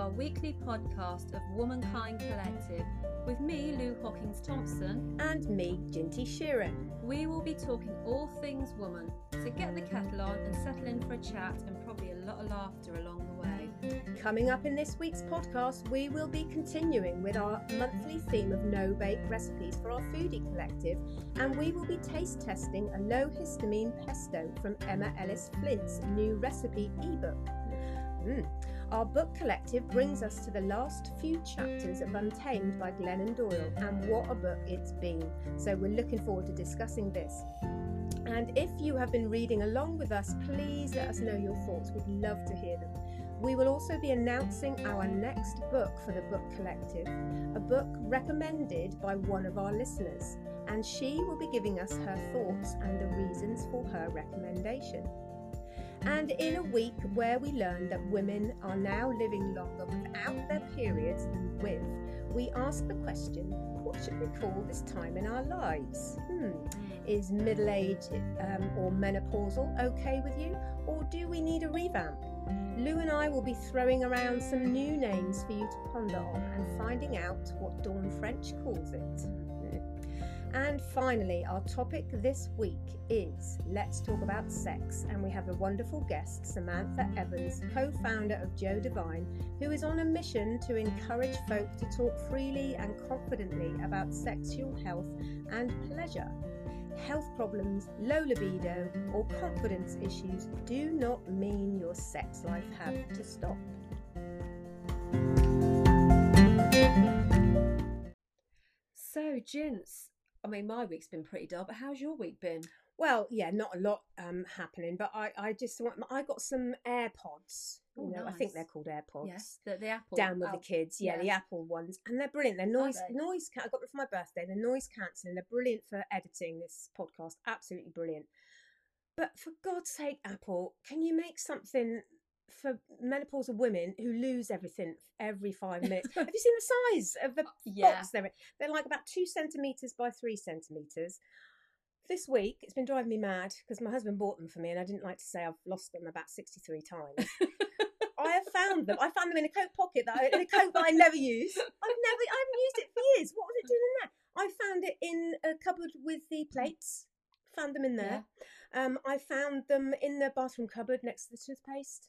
our weekly podcast of Womankind Collective with me, Lou Hawkins Thompson, and me, Ginty Sheeran. We will be talking all things woman, so get the kettle on and settle in for a chat and probably a lot of laughter along the way. Coming up in this week's podcast, we will be continuing with our monthly theme of no bake recipes for our foodie collective, and we will be taste testing a low histamine pesto from Emma Ellis Flint's new recipe ebook. Mm. Our book collective brings us to the last few chapters of Untamed by Glennon Doyle, and what a book it's been. So, we're looking forward to discussing this. And if you have been reading along with us, please let us know your thoughts. We'd love to hear them. We will also be announcing our next book for the Book Collective, a book recommended by one of our listeners, and she will be giving us her thoughts and the reasons for her recommendation. And in a week where we learn that women are now living longer without their periods than with, we ask the question what should we call this time in our lives? Hmm. Is middle age um, or menopausal okay with you, or do we need a revamp? Lou and I will be throwing around some new names for you to ponder on and finding out what Dawn French calls it. And finally, our topic this week is Let's Talk About Sex. And we have a wonderful guest, Samantha Evans, co founder of Jo Divine, who is on a mission to encourage folk to talk freely and confidently about sexual health and pleasure. Health problems, low libido, or confidence issues do not mean your sex life have to stop. So, Gents, I mean, my week's been pretty dull, but how's your week been? Well, yeah, not a lot um, happening, but I, I just want, I got some AirPods. You Oh, know, I think they're called AirPods. Yes, the, the Apple. Down with oh, the kids, yeah, the. Apple ones, and they're brilliant. They're noise, they? noise. Can- I got them for my birthday. They're noise cancelling. They're brilliant for editing this podcast. Absolutely brilliant. But for God's sake, Apple, can you make something for menopausal women who lose everything every five minutes? Have you seen the size of the Yeah. box they're in? They're like about two centimeters by three centimeters. This week, it's been driving me mad because my husband bought them for me, and I didn't like to say I've lost them about sixty-three times. I have found them. I found them in a coat pocket that I, in a coat that I never use. I've never, I haven't used it for years. What was it doing in there? I found it in a cupboard with the plates. Found them in there. Um, I found them in the bathroom cupboard next to the toothpaste.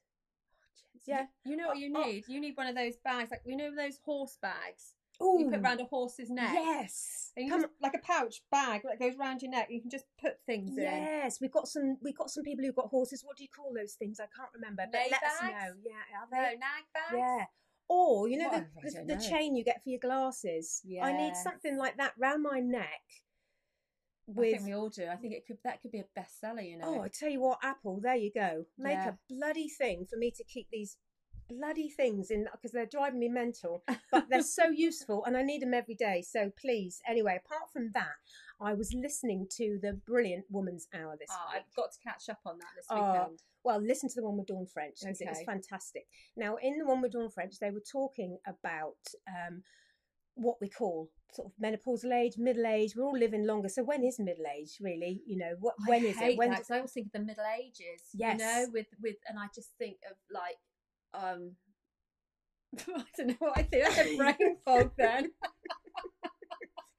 Yeah. You know what you Oh, need? You need one of those bags, like you know those horse bags Oh, you put around a horse's neck. yes. And you Come just, like a pouch bag that goes round your neck. You can just put things in. Yes, we've got some. We've got some people who've got horses. What do you call those things? I can't remember. But Lay let us know. Yeah, are No, they? nag bags. Yeah. Or you know Well, the, the, the chain you get for your glasses. Yeah. I need something like that round my neck. I think we all do. I think it could that could be a bestseller. You know. oh, I tell you what, Apple. There you go. Make Yeah. a bloody thing for me to keep these bloody things in because they're driving me mental. But they're so useful, and I need them every day. So please, anyway. Apart from that, I was listening to the brilliant Woman's Hour this Oh, week. I've got to catch up on that this Oh, weekend. Well, listen to the one with Dawn French because it was fantastic. Now, in the one with Dawn French, they were talking about um, what we call sort of menopausal age, middle age. We're all living longer. So, when is middle age really? You know, what when I is it? When that, 'cause I always think of the Middle Ages. Yes. You know, with with, and I just think of like, um, I don't know what I think. I have brain fog then.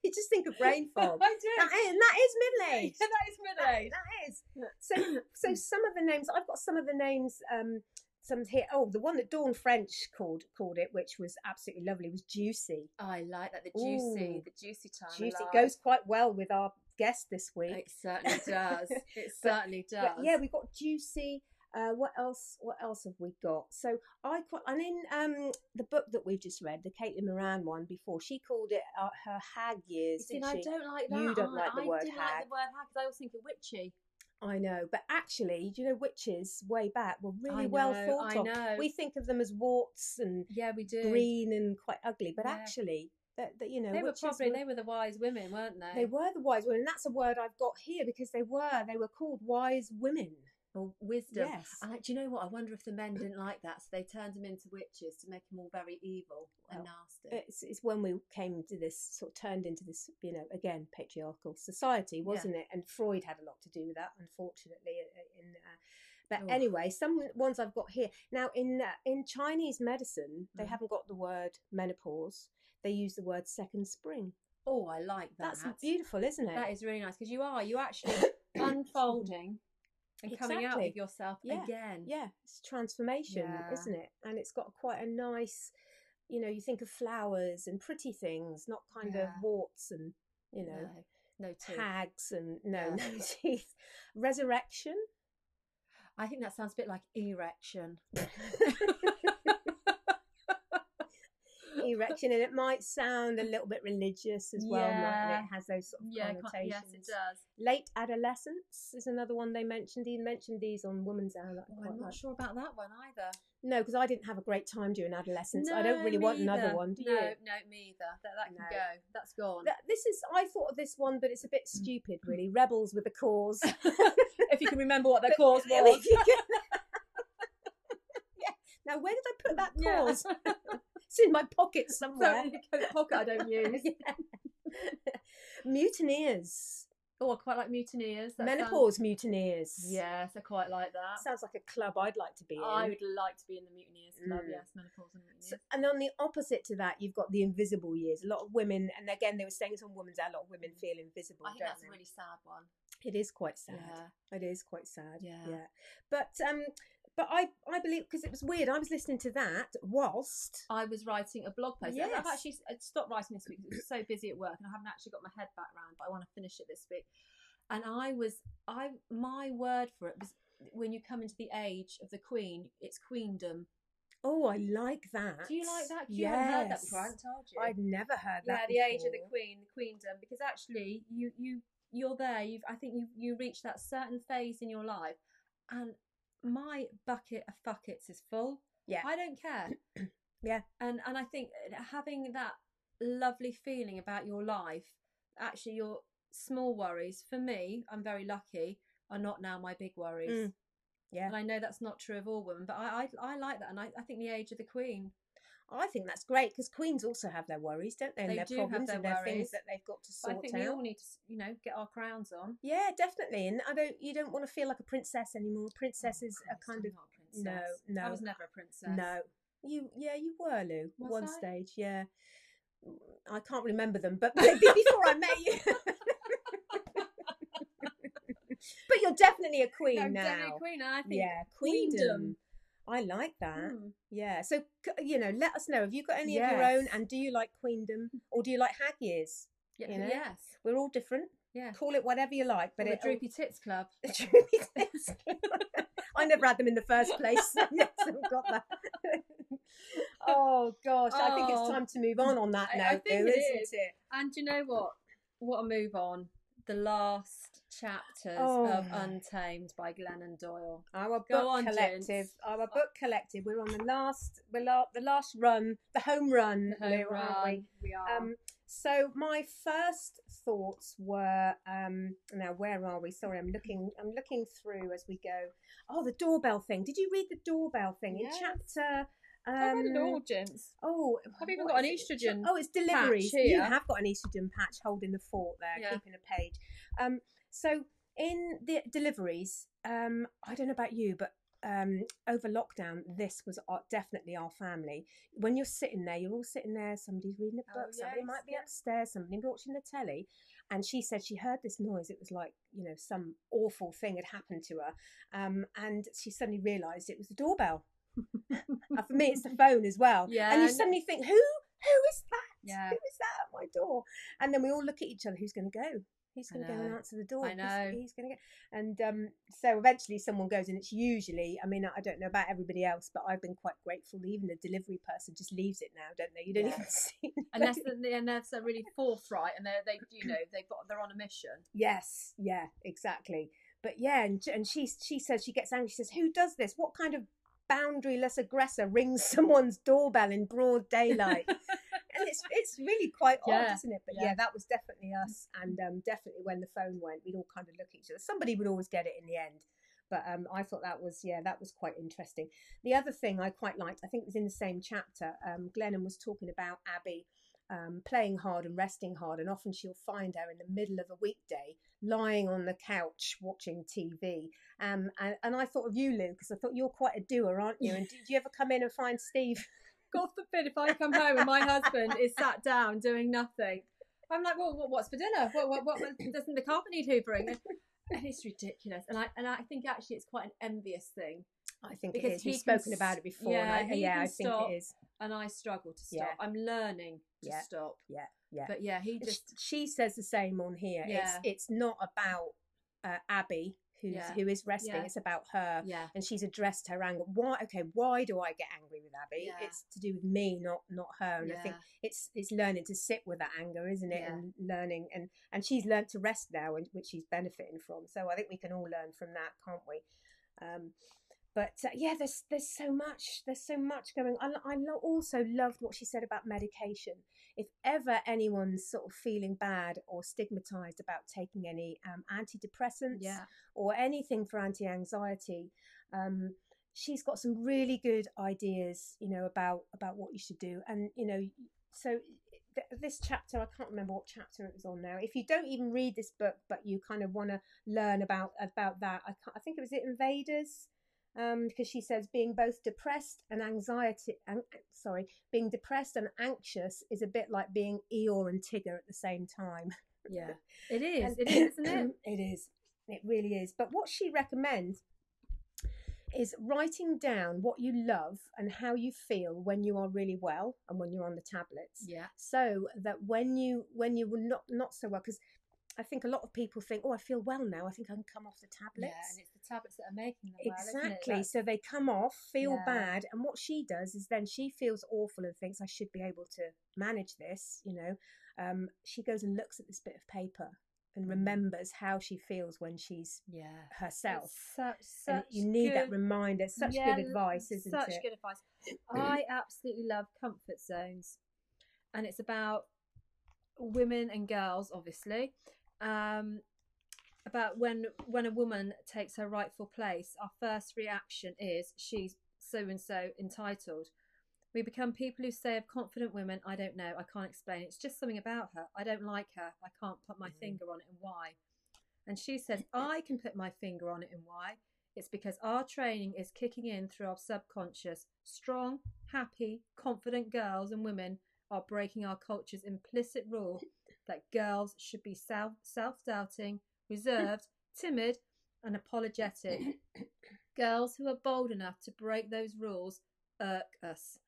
you just think of brain fog. I do. That is, that is middle age. Yeah, that is middle age. That is. So, so some of the names I've got some of the names. Um, some here. Oh, the one that Dawn French called called it, which was absolutely lovely, was juicy. I like that. The juicy, Ooh. the juicy time. I Juicy like. goes quite well with our guest this week. It certainly does. It But- certainly does. But yeah, we've got juicy. Uh, what else? What else have we got? So I quite, and in um the book that we've just read, the Caitlin Moran one before, she called it uh, her hag years. See, didn't and I don't like that. You don't I, like the I word hag. like the word hag because I always think of witchy. I know, but actually, do you know witches way back were really I well know, thought I of. know. We think of them as warts and Yeah, we do. green and quite ugly, but Yeah. actually, that, that you know, They were probably they were the wise women, weren't they? they were the wise women, and that's a word I've got here because they were they were called wise women. Or wisdom. Yes. And do you know what? I wonder if the men didn't like that, so they turned them into witches to make them all very evil and nasty. it's, it's when we came to this sort of turned into this you know again patriarchal society wasn't it and freud had a lot to do with that unfortunately in uh, But anyway, some ones I've got here now in uh, in Chinese medicine, they Mm. haven't got the word menopause. They use the word second spring. Oh, I like that. That's beautiful, isn't it? That is really nice because you are you actually unfolding and coming out Exactly. of yourself Yeah. again. yeah, it's transformation, Yeah. isn't it? And it's got quite a nice, you know, you think of flowers and pretty things, not kind Yeah. of warts and you know No, no teeth. hags and no no teeth. Resurrection. I think that sounds a bit like erection. erection and it might sound a little bit religious as well Yeah. it? it has those sort of yeah, connotations yes, it does. late adolescence is another one they mentioned he mentioned these on woman's hour that I Oh, quite I'm not like. sure about that one either. no because i didn't have a great time during adolescence i don't really me want another one do no, you No, me either. That, that can No. go. That's gone. That- this is i thought of this one but it's a bit Mm. stupid really rebels with a cause if you can remember what their But- cause I was. you can- now where did i put that Yeah. It's in my pocket somewhere Sorry, coat pocket I don't use. mutineers Oh, I quite like mutineers. That menopause mutineers Sounds, yes, I quite like that. sounds like a club i'd like to be in I would like to be in the mutineers club. Mm. Yes, menopause and mutineers. So- and on the opposite to that, you've got the invisible years. A lot of women, and again, they were saying it's on Women's Hour, a lot of women feel invisible. I think that's they? a really sad one. It is quite sad. Yeah. It is quite sad. Yeah. yeah. But um, but I I believe because it was weird. I was listening to that whilst I was writing a blog post. Yes. I've actually uh, stopped writing this week because I was so busy at work and I haven't actually got my head back round, but I want to finish it this week. And I was I my word for it was when you come into the age of the queen, it's queendom. oh, I like that. Do you like that? You haven't heard that before. I Yes. haven't told you. I'd never heard that. yeah, the age of the queen, the queendom, because actually you you you're there. You've I think you you reach that certain phase in your life, and my bucket of fuckets is full. Yeah. I don't care. Yeah. and and I think having that lovely feeling about your life, actually your small worries for me, I'm very lucky, are not now my big worries. Mm. Yeah. And I know that's not true of all women, but I I, I like that, and I, I think the age of the queen. Oh, I think that's great because queens also have their worries, don't they? And They their do have problems their and their worries. things that they've got to But I think out. we all need to, you know, get our crowns on. Yeah, definitely. And I don't. You don't want to feel like a princess anymore. Oh, Princesses Oh, are kind I'm of not a princess. no, no. I was never a princess. No, you yeah, you were Lou. Was one I? stage, yeah. I can't remember them, but maybe before I met you. but you're definitely a queen I'm now. definitely a queen. I think yeah, queendom. queendom. I like that. Hmm. Yeah. So you know, let us know. Have you got any of your own? And do you like queendom or do you like hag years? Yeah, You know? Yes. We're all different. Yeah. Call it whatever you like, but it Droopy Tits Club. the droopy tits. I never had them in the first place. Yes, I've got that. oh gosh, I think it's Oh. time to move on on that I- note, I think though, it isn't is. it? And you know what? What a move on. The last chapters Oh. of Untamed by Glennon Doyle. Our Go book on, collective. gents. Our book collective. We're on the last, we're la- the last run, the home run, The Lou, home we? run. We are. Um, so my first thoughts were um, now where are we? Sorry, I'm looking. I'm looking through as we go. Oh, the doorbell thing. Did you read the doorbell thing Yes. in chapter? Um, I read it all, gents. Oh, I've even got an is it? estrogen Oh, it's deliveries. You have got an estrogen patch holding the fort there, Yeah. keeping a page. Um, so in the deliveries, um, I don't know about you, but um, over lockdown, this was our, definitely our family. When you're sitting there, you're all sitting there. Somebody's reading a Oh, book. somebody might be yeah. upstairs. Somebody watching the telly. And she said she heard this noise. It was like you know some awful thing had happened to her, um, and she suddenly realised it was the doorbell. and for me, it's the phone as well. Yeah, and you suddenly think, who who is that? Yeah. Who is that at my door? And then we all look at each other. Who's going to go? I going to go and answer the door? I know. Who's, going to go? And um, so eventually someone goes, and it's usually, I mean, I don't know about everybody else, but I've been quite grateful. Even the delivery person just leaves it now, don't they? You don't Yeah. even see. Unless they, unless they're really forthright and they're, they you know they've got they're on a mission. Yes, yeah, exactly. But yeah, and, and she she says she gets angry. She says, "Who does this? What kind of boundaryless aggressor rings someone's doorbell in broad daylight?" and it's it's really quite odd, isn't it? But yeah. yeah. that was definitely us, and um, definitely when the phone went, we'd all kind of look at each other. Somebody would always get it in the end. But um, I thought that was yeah, that was quite interesting. The other thing I quite liked, I think it was in the same chapter. Um, Glennon was talking about Abby um, playing hard and resting hard. And often she'll find her in the middle of a weekday lying on the couch watching TV. Um, and, and I thought of you, Lou, because I thought you're quite a doer, aren't you? And did you ever come in and find Steve? God forbid if I come home and my husband is sat down doing nothing. I'm like, well, what's for dinner? What, what, what doesn't the carpet need hoovering? And, and it's ridiculous. And I and I think actually it's quite an envious thing. I think because it is. We've spoken about it before. Yeah, I, yeah, I think it is. And I struggle to stop. Yeah. I'm learning to Yeah. stop. Yeah, yeah. But yeah, he just she says the same on here. Yeah. It's it's not about uh, Abby who's Yeah. who is resting. Yeah. It's about her. yeah. And she's addressed her anger. Why? Okay, why do I get angry with Abby? Yeah. It's to do with me, not not her. And I think it's it's learning to sit with that anger, isn't it? And learning and and she's learned to rest now, and which she's benefiting from. So I think we can all learn from that, can't we? Um, but uh, yeah, there's there's so much there's so much going. I I lo- also loved what she said about medication. If ever anyone's sort of feeling bad or stigmatized about taking any um, antidepressants yeah. or anything for anti-anxiety, um, she's got some really good ideas, you know, about about what you should do. And you know, so this chapter, I can't remember what chapter it was on now. If you don't even read this book, but you kind of want to learn about about that, I, can't, I think it was it Invaders. Um, because she says being both depressed and anxiety, and sorry, being depressed and anxious is a bit like being Eeyore and Tigger at the same time. Yeah. It is. It is, isn't it? it is. It really is. But what she recommends is writing down what you love and how you feel when you are really well and when you're on the tablets. Yeah. So that when you when you were not not so well, because I think a lot of people think, oh, I feel well now. I think I can come off the tablets. Yeah, and it's the tablets that are making them well, isn't it? Exactly. So they come off, feel Yeah. bad, and what she does is then she feels awful and thinks I should be able to manage this. You know, um, she goes and looks at this bit of paper and remembers how she feels when she's yeah. herself. It's Such, such you need that reminder. Such Yeah, good advice, isn't such it? Such good advice. I absolutely love comfort zones, and it's about women and girls, obviously. Um, about when when a woman takes her rightful place, our first reaction is she's so and so entitled. We become people who say of confident women, I don't know, I can't explain. It's just something about her. I don't like her. I can't put my Mhm. finger on it and why. And she says, I can put my finger on it and why. It's because our training is kicking in through our subconscious. Strong, happy, confident girls and women are breaking our culture's implicit rule that girls should be self self doubting, reserved, timid, and apologetic. Girls who are bold enough to break those rules irk us.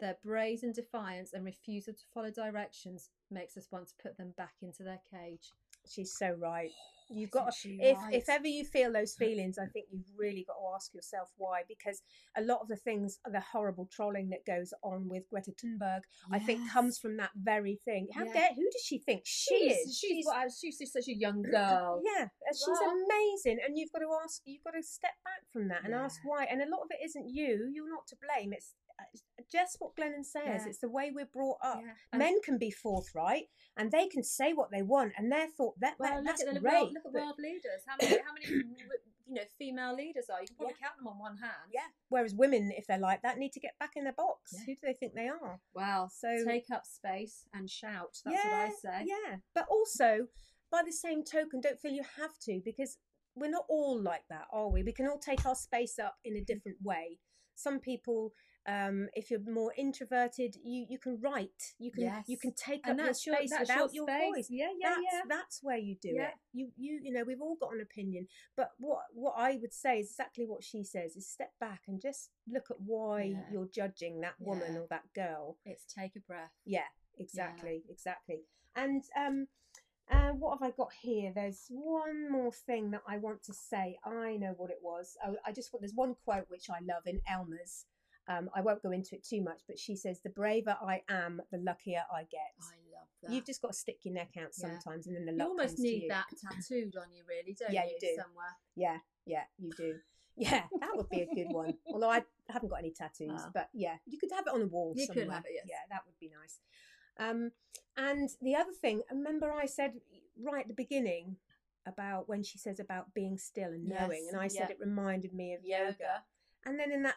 Their brazen defiance and refusal to follow directions makes us want to put them back into their cage. She's so right. You've got she if right? if ever you feel those feelings, I think you've really got to ask yourself why. Because a lot of the things, the horrible trolling that goes on with Greta Thunberg, I think comes from that very thing. How Yeah. dare? Who does she think she She's, is? she's, she's just such a young girl. Yeah, she's Well- amazing, and you've got to ask. You've got to step back from that and ask why. And a lot of it isn't you. You're not to blame. It's just what Glennon says. Yeah. It's the way we're brought up. Yeah. Men can be forthright, and they can say what they want, and therefore that, Well, that look that's at the great. world, look at world leaders. How many, how many, you know, female leaders are? You can probably count them on one hand. Yeah. Whereas women, if they're like that, need to get back in their box. Yeah. Who do they think they are? Well, So- take up space and shout. That's what I say. Yeah. But also, by the same token, don't feel you have to because we're not all like that, are we? We can all take our space up in a different way. Some people, um, if you're more introverted, you you can write. You can you can take And up your your, space that's without your, your, space. voice. Yeah, yeah, that's, yeah. that's where you do Yeah. it. You you you know we've all got an opinion, but what what I would say is exactly what she says: is step back and just look at why Yeah. you're judging that woman Yeah. or that girl. It's take a breath. Yeah, exactly, exactly. And um, uh, what have I got here? There's one more thing that I want to say. I know what it was. I, I just want. There's one quote which I love in Elmer's. Um, I won't go into it too much, but she says, "The braver I am, the luckier I get." I love that. You've just got to stick your neck out Yeah. sometimes, and then the you luck almost comes to need you. that tattooed on you, really, don't Yeah, you? you do. Somewhere. Yeah, yeah, you do. Yeah, that would be a good one. Although I haven't got any tattoos, Oh. but yeah, you could have it on a wall You could somewhere. have it, yes. Yeah, that would be nice. Um, and the other thing, remember I said right at the beginning about when she says about being still and knowing, Yes, and I said yeah. it reminded me of yoga. Yoga. And then in that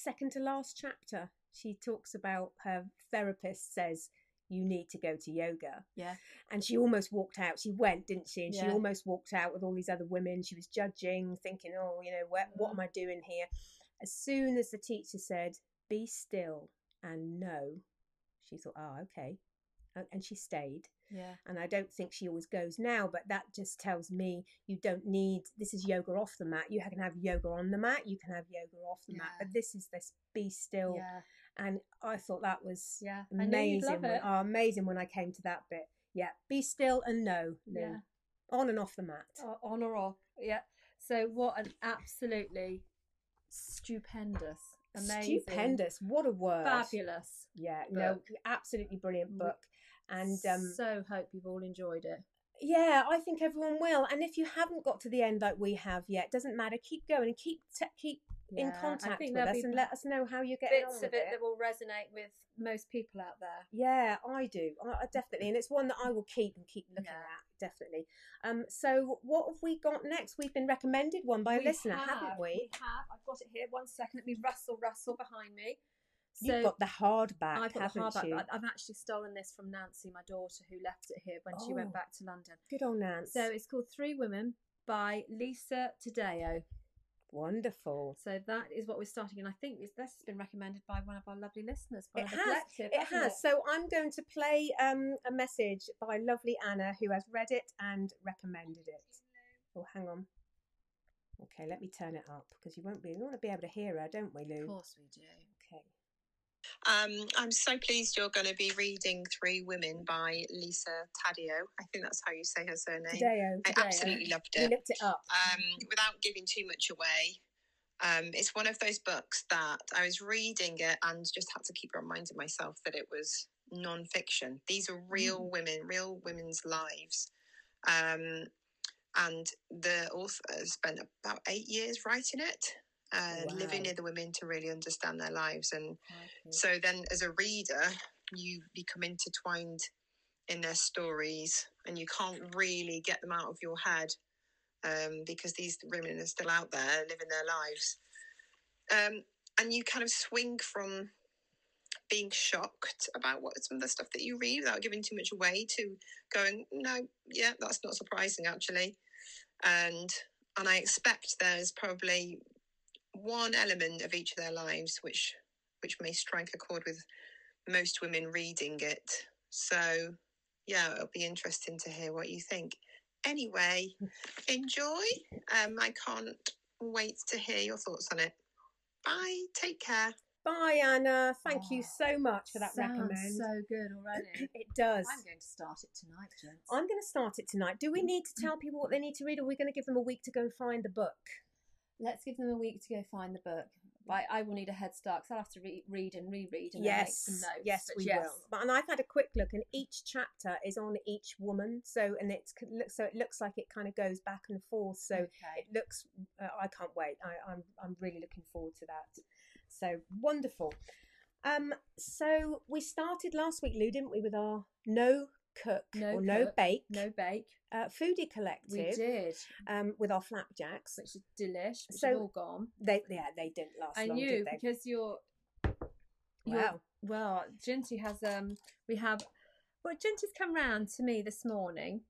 second to last chapter, she talks about her therapist says you need to go to yoga. Yeah. And she almost walked out. She went, didn't she? And she almost walked out with all these other women. She was judging, thinking, oh, you know, what, what Mhm. am I doing here? As soon as the teacher said, be still and know, she thought, oh, okay. And- And she stayed. Yeah. And I don't think she always goes now, but that just tells me you don't need this is yoga off the mat. You can have yoga on the mat, you can have yoga off the mat, but this is this be still. Yeah. And I thought that was Yeah. I knew you'd amazing. When, oh, amazing when I came to that bit. Yeah, be still and know, Yeah. On and off the mat. On or off. Yeah. So what an absolutely stupendous, amazing, Stupendous. What a word. fabulous. Yeah, no, absolutely brilliant Mm. book. And um, so hope you've all enjoyed it. yeah, I think everyone will. And if you haven't got to the end like we have yet, doesn't matter. Keep going and keep te- keep in Yeah, I contact with us and let us know how you're getting Bits of it that will resonate with most people out there. Yeah, I do. I, I definitely, and it's one that I will keep and keep looking Yeah. at. Definitely. Um. So, what have we got next? We've been recommended one by a We listener, have, haven't we? have. I've got it here. One second. Let me rustle, rustle behind me. You've got the hardback, I've got the hardback. you? I've actually stolen this from Nancy, my daughter, who left it here when she Oh. went back to London. Good old Nancy. So it's called Three Women by Lisa Taddeo. Wonderful. So that is what we're starting, and I think this, this has been recommended by one of our lovely listeners. It has. It has. So I'm going to play um, a message by lovely Anna who has read it and recommended it. Oh, hang on. Okay, let me turn it up because you won't be. We want to be able to hear her, don't we, Lou? Of course we do. Um, I'm so pleased you're going to be reading Three Women by Lisa Taddeo. I think that's how you say her surname. Today, I absolutely loved we it. looked it up. Um, without giving too much away, um, it's one of those books that I was reading it and just had to keep reminding myself that it was non-fiction. These are real women, real women's lives. Um, and the author spent about eight years writing it, uh, living Wow. near the women to really understand their lives and Crikey. so then, as a reader, you become intertwined in their stories, and you can't really get them out of your head um, because these women are still out there living their lives. Um, and you kind of swing from being shocked about what some of the stuff that you read without giving too much away to going, no, yeah, that's not surprising actually. And and I expect there's probably one element of each of their lives which which may strike a chord with most women reading it. So, yeah, it'll be interesting to hear what you think. Anyway, enjoy. Um, I can't wait to hear your thoughts on it. Bye. Take care. Bye, Anna. Thank you Oh, so much for that Sounds recommend. so good already. it does. I'm going to start it tonight, gents. I'm going to start it tonight. Do we need to tell people what they need to read, or are we going to give them a week to go and find the book? Let's give them a week to go find the book. But I will need a head start because I'll have to re- read and reread and then make Yes, some notes. yes, But we will. But and I've had a quick look, and each chapter is on each woman. So and it's so it looks like it kind of goes back and forth. So okay. it looks. Uh, I can't wait. I, I'm I'm really looking forward to that. So wonderful. Um. So we started last week, Lou, didn't we, with our no cook No or no bake no bake. uh, foodie collected We did, um with our flapjacks. which is delish. Which So- all gone. They yeah they didn't last I long, they? because you're. you're- Wow. Well, Ginty has um. We have. Well, Ginty's come round to me this morning,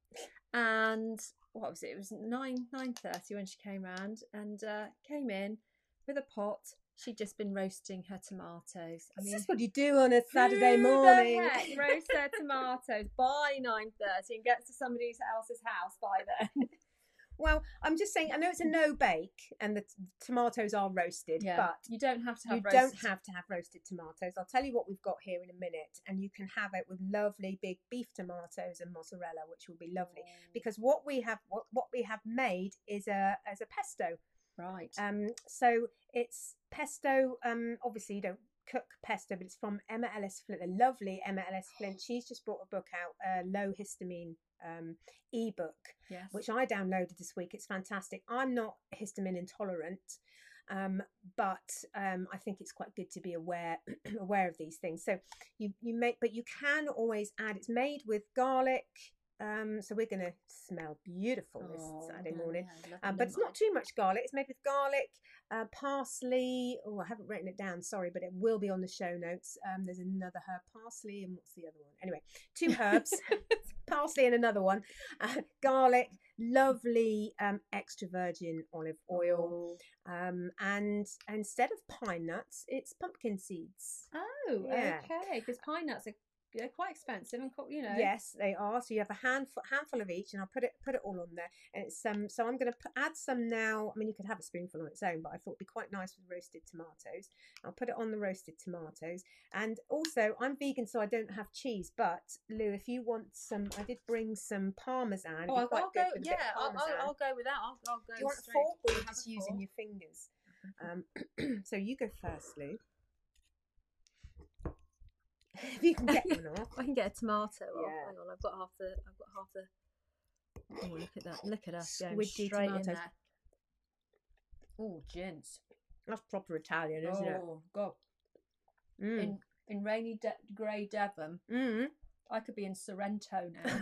and what was it? It was nine nine thirty when she came round, and uh, came in with a pot. She'd just been roasting her tomatoes. I Is mean, this what you do on a Saturday morning? heck roasts their tomatoes by nine thirty and get to somebody else's house by then. Well, I'm just saying. I know it's a no bake, and the t- tomatoes are roasted, yeah. but you don't have to have you roasted. don't have to have roasted tomatoes. I'll tell you what we've got here in a minute, and you can have it with lovely big beef tomatoes and mozzarella, which will be lovely. Oh. Because what we have, what, what we have made is a as a pesto. Right. Um, so it's pesto. Um, obviously you don't cook pesto, but it's from Emma Ellis Flint, the lovely Emma Ellis Flint. She's just brought a book out, a low histamine um, ebook yes. which I downloaded this week. It's fantastic. I'm not histamine intolerant, um, but um, I think it's quite good to be aware aware of these things. So you you make, but you can always add. It's made with garlic, Um, so we're going to smell beautiful this Oh, Saturday morning. yeah, Um, but it's not too much garlic. It's made with garlic, uh, parsley. Oh, I haven't written it down. Sorry, but it will be on the show notes. Um, there's another herb, parsley, and what's the other one? Anyway, two herbs, parsley and another one. Uh, garlic, lovely um, extra virgin olive oil, Oh. um, and instead of pine nuts, it's pumpkin seeds. Oh, Yeah. okay. Because pine nuts are they're quite expensive and you know. Yes, they are. So you have a handful handful of each, and I'll put it put it all on there. And it's um. So I'm going to add some now. I mean, you could have a spoonful on its own, but I thought it'd be quite nice with roasted tomatoes. I'll put it on the roasted tomatoes, and also I'm vegan, so I don't have cheese. But Lou, if you want some, I did bring some parmesan. Oh, I'll, I'll go. with a bit Yeah, I'll, I'll. I'll go with that. I'll, I'll go. Do you want a fork, or you just using your fingers? Um, so you go first, Lou. if you can get one off. I can get a tomato. off. Yeah. Hang on, I've got half the. I've got half the. Oh, look at that! Look at us going Squidgy straight tomatoes. in there. Oh, gents. That's proper Italian, isn't it? oh God! Mm. In in rainy de- grey Devon, Mm. I could be in Sorrento now.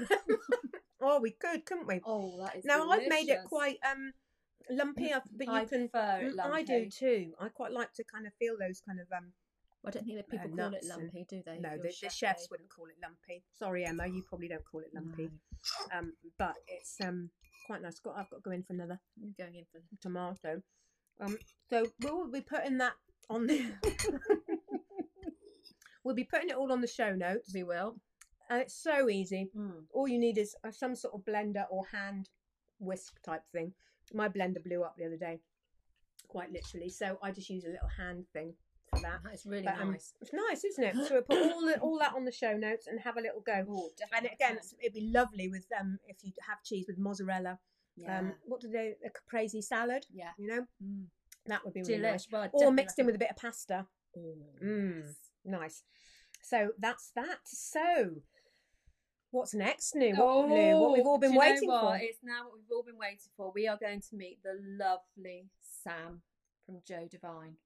oh, we could, couldn't we? oh, that is. now I've made it quite um lumpy, but you I can. prefer it Mm, I do too. I quite like to kind of feel those kind of um. I don't think that people Uh, call it lumpy, do they? no, the, the chef chefs wouldn't call it lumpy. Sorry, Emma, you probably don't call it lumpy. No, Um, but it's um quite nice. Got I've got to go in for another you're going in for. tomato. Um, so we'll be putting that on the. we'll be putting it all on the show notes, We will. and it's so easy. Mm. all you need is uh, some sort of blender or hand whisk type thing. My blender blew up the other day, quite literally. So I just use a little hand thing for that. That's really But, um, nice. It's nice, isn't it? So we'll put all the, all that on the show notes and have a little go. Oh, And again, it'd be lovely with um if you have cheese with mozzarella. yeah. Um, what do they? A caprese salad. yeah. You know, Mm. that would be really nice. Well, Or mixed in with a bit of pasta. recommend- Mm. yes. Nice. So that's that. So what's next, new? What, Lou? What we've all been Oh, do you know waiting for? It's now what we've all been waiting for. We are going to meet the lovely Sam from Jo Divine.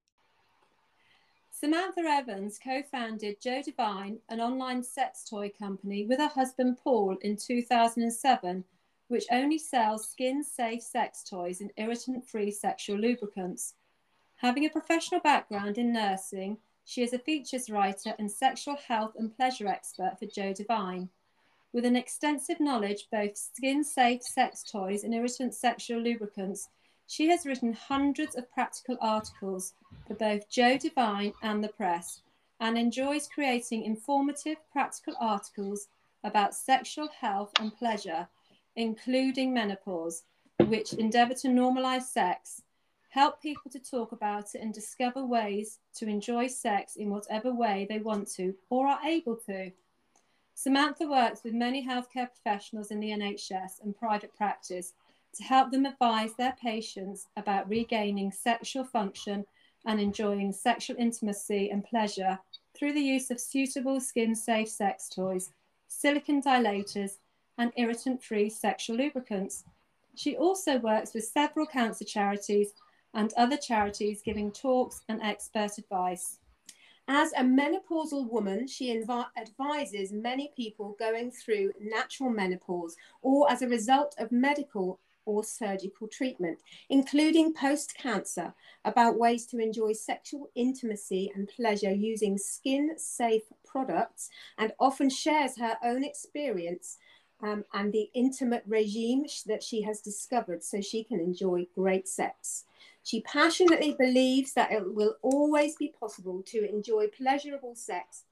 Samantha Evans co founded Jo Divine, an online sex toy company, with her husband Paul in 2007, which only sells skin safe sex toys and irritant free sexual lubricants. Having a professional background in nursing, she is a features writer and sexual health and pleasure expert for Jo Divine. With an extensive knowledge both skin safe sex toys and irritant sexual lubricants, she has written hundreds of practical articles for both Jo Divine and the press and enjoys creating informative practical articles about sexual health and pleasure, including menopause, which endeavour to normalise sex, help people to talk about it and discover ways to enjoy sex in whatever way they want to or are able to. Samantha works with many healthcare professionals in the NHS and private practice to help them advise their patients about regaining sexual function and enjoying sexual intimacy and pleasure through the use of suitable skin safe sex toys, silicone dilators, and irritant free sexual lubricants. She also works with several cancer charities and other charities giving talks and expert advice. As a menopausal woman, she advises many people going through natural menopause or as a result of medical or surgical treatment, including post cancer, about ways to enjoy sexual intimacy and pleasure using skin safe products, and often shares her own experience um, and the intimate regime that she has discovered so she can enjoy great sex. She passionately believes that it will always be possible to enjoy pleasurable sex.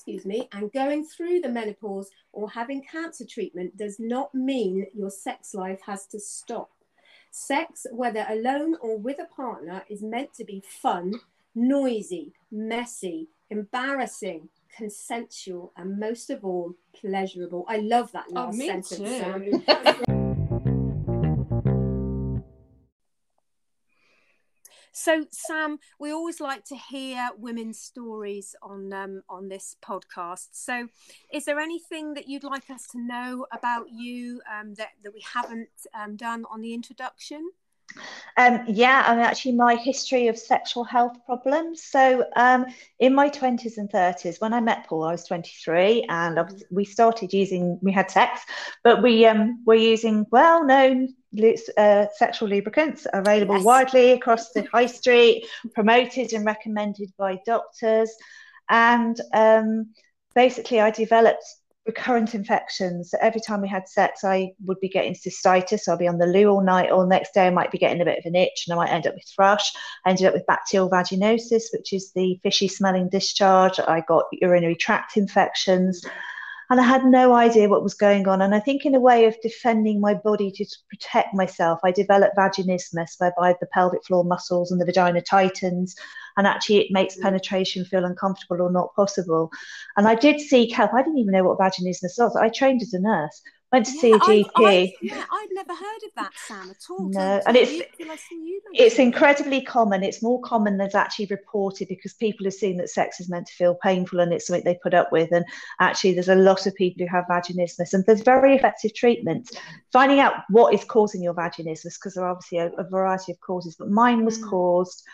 Excuse me, and going through the menopause or having cancer treatment does not mean your sex life has to stop. Sex, whether alone or with a partner, is meant to be fun, noisy, messy, embarrassing, consensual, and most of all, pleasurable. I love that oh, last sentence. So, Sam, we always like to hear women's stories on um, on this podcast. So, is there anything that you'd like us to know about you um, that that we haven't um, done on the introduction? Um, yeah, I mean, actually, my history of sexual health problems. So, um, in my 20s and 30s, when I met Paul, I was 23, and mm-hmm. we started using, we had sex, but we um, were using well known uh, sexual lubricants available yes. widely across the high street, promoted and recommended by doctors. And um, basically, I developed recurrent infections. So every time we had sex, I would be getting cystitis. So I'll be on the loo all night, or next day I might be getting a bit of an itch and I might end up with thrush. I ended up with bacterial vaginosis, which is the fishy smelling discharge. I got urinary tract infections. And I had no idea what was going on. And I think, in a way of defending my body to protect myself, I developed vaginismus, whereby the pelvic floor muscles and the vagina tightens and actually it makes mm. penetration feel uncomfortable or not possible. And I did seek help. I didn't even know what vaginismus was. I trained as a nurse. Went to yeah, see a GP. I, yeah, I'd never heard of that, Sam, at all. No, and it's it's incredibly common. It's more common than it's actually reported because people assume that sex is meant to feel painful and it's something they put up with. And actually, there's a lot of people who have vaginismus, and there's very effective treatments. Finding out what is causing your vaginismus, because there are obviously a, a, variety of causes, but mine was mm. caused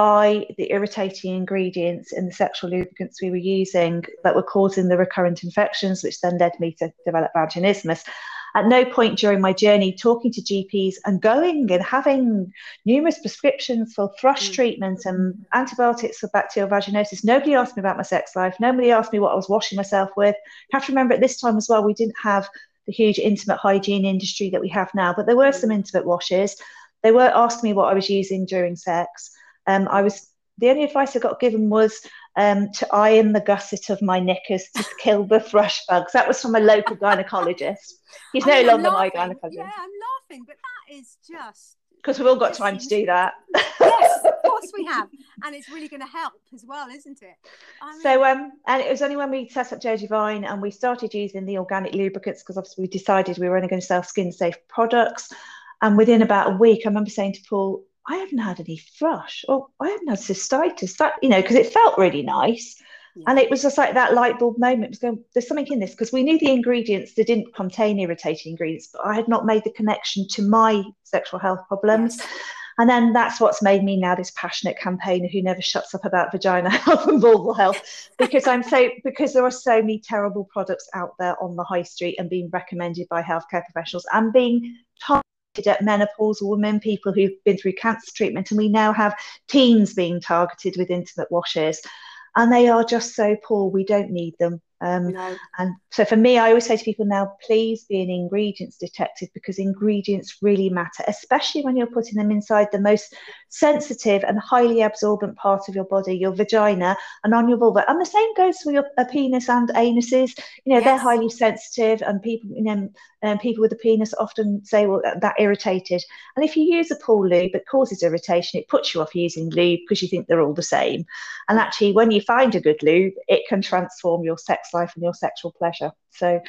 by the irritating ingredients in the sexual lubricants we were using that were causing the recurrent infections, which then led me to develop vaginismus. At no point during my journey, talking to GPs and going and having numerous prescriptions for thrush mm. treatment and antibiotics for bacterial vaginosis, nobody asked me about my sex life. Nobody asked me what I was washing myself with. You have to remember at this time as well, we didn't have the huge intimate hygiene industry that we have now, but there were some intimate washes. They were asking me what I was using during sex. Um, I was the only advice I got given was um, to iron the gusset of my knickers to kill the thrush bugs. That was from a local gynecologist. He's no longer my gynecologist. Yeah, I'm laughing, but that is just because we've all got time to do that. yes, of course we have, and it's really going to help as well, isn't it? I mean, so, um, and it was only when we set up Jo Divine and we started using the organic lubricants because obviously we decided we were only going to sell skin safe products. And within about a week, I remember saying to Paul, I haven't had any thrush or I haven't had cystitis. That, you know, because it felt really nice. Yeah. And it was just like that light bulb moment. It was going, there's something in this because we knew the ingredients, they didn't contain irritating ingredients, but I had not made the connection to my sexual health problems. Yes. And then that's what's made me now this passionate campaigner who never shuts up about vagina health and vulval health because I'm so because there are so many terrible products out there on the high street and being recommended by healthcare professionals and being told at menopausal women, people who've been through cancer treatment, and we now have teens being targeted with intimate washes. And they are just so poor, we don't need them. Um, no. And so for me, I always say to people now, please be an ingredients detective because ingredients really matter, especially when you're putting them inside the most sensitive and highly absorbent part of your body, your vagina, and on your vulva. And the same goes for your penis and anuses. You know, yes. they're highly sensitive, and people, you know, um, people with a penis often say, well, that, that irritated. And if you use a pool lube, it causes irritation. It puts you off using lube because you think they're all the same. And actually, when you find a good lube, it can transform your sex life and your sexual pleasure. So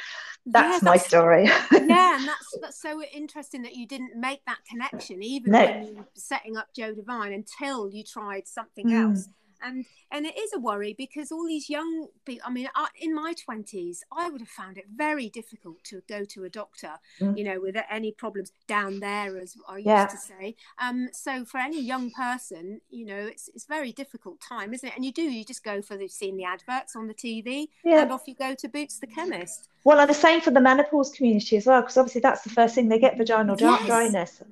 that's, yeah, my story. yeah, and that's that's so interesting that you didn't make that connection even no. when you were setting up Jo Divine until you tried something mm. else and and it is a worry because all these young people i mean in my 20s i would have found it very difficult to go to a doctor mm. you know with any problems down there as i used yeah. to say um so for any young person you know it's it's very difficult time isn't it and you do you just go for the seeing the adverts on the tv yeah. and off you go to boots the chemist well and the same for the menopause community as well because obviously that's the first thing they get vaginal yes. dryness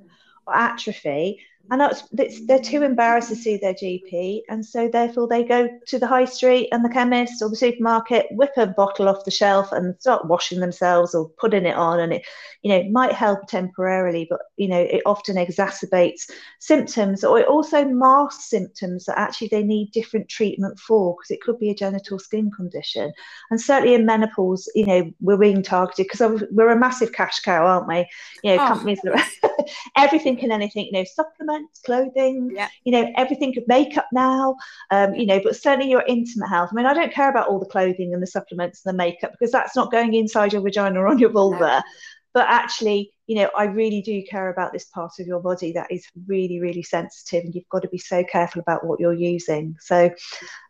or atrophy and that's, they're too embarrassed to see their GP, and so therefore they go to the high street and the chemist or the supermarket, whip a bottle off the shelf, and start washing themselves or putting it on, and it, you know, might help temporarily, but you know, it often exacerbates symptoms, or it also masks symptoms that actually they need different treatment for, because it could be a genital skin condition, and certainly in menopause, you know, we're being targeted because we're a massive cash cow, aren't we? You know, oh. companies, everything and anything, you know, supplements clothing, yeah. you know, everything makeup now, um, you know, but certainly your intimate health. I mean, I don't care about all the clothing and the supplements and the makeup because that's not going inside your vagina or on your vulva. No. But actually, you know, I really do care about this part of your body that is really, really sensitive, and you've got to be so careful about what you're using. So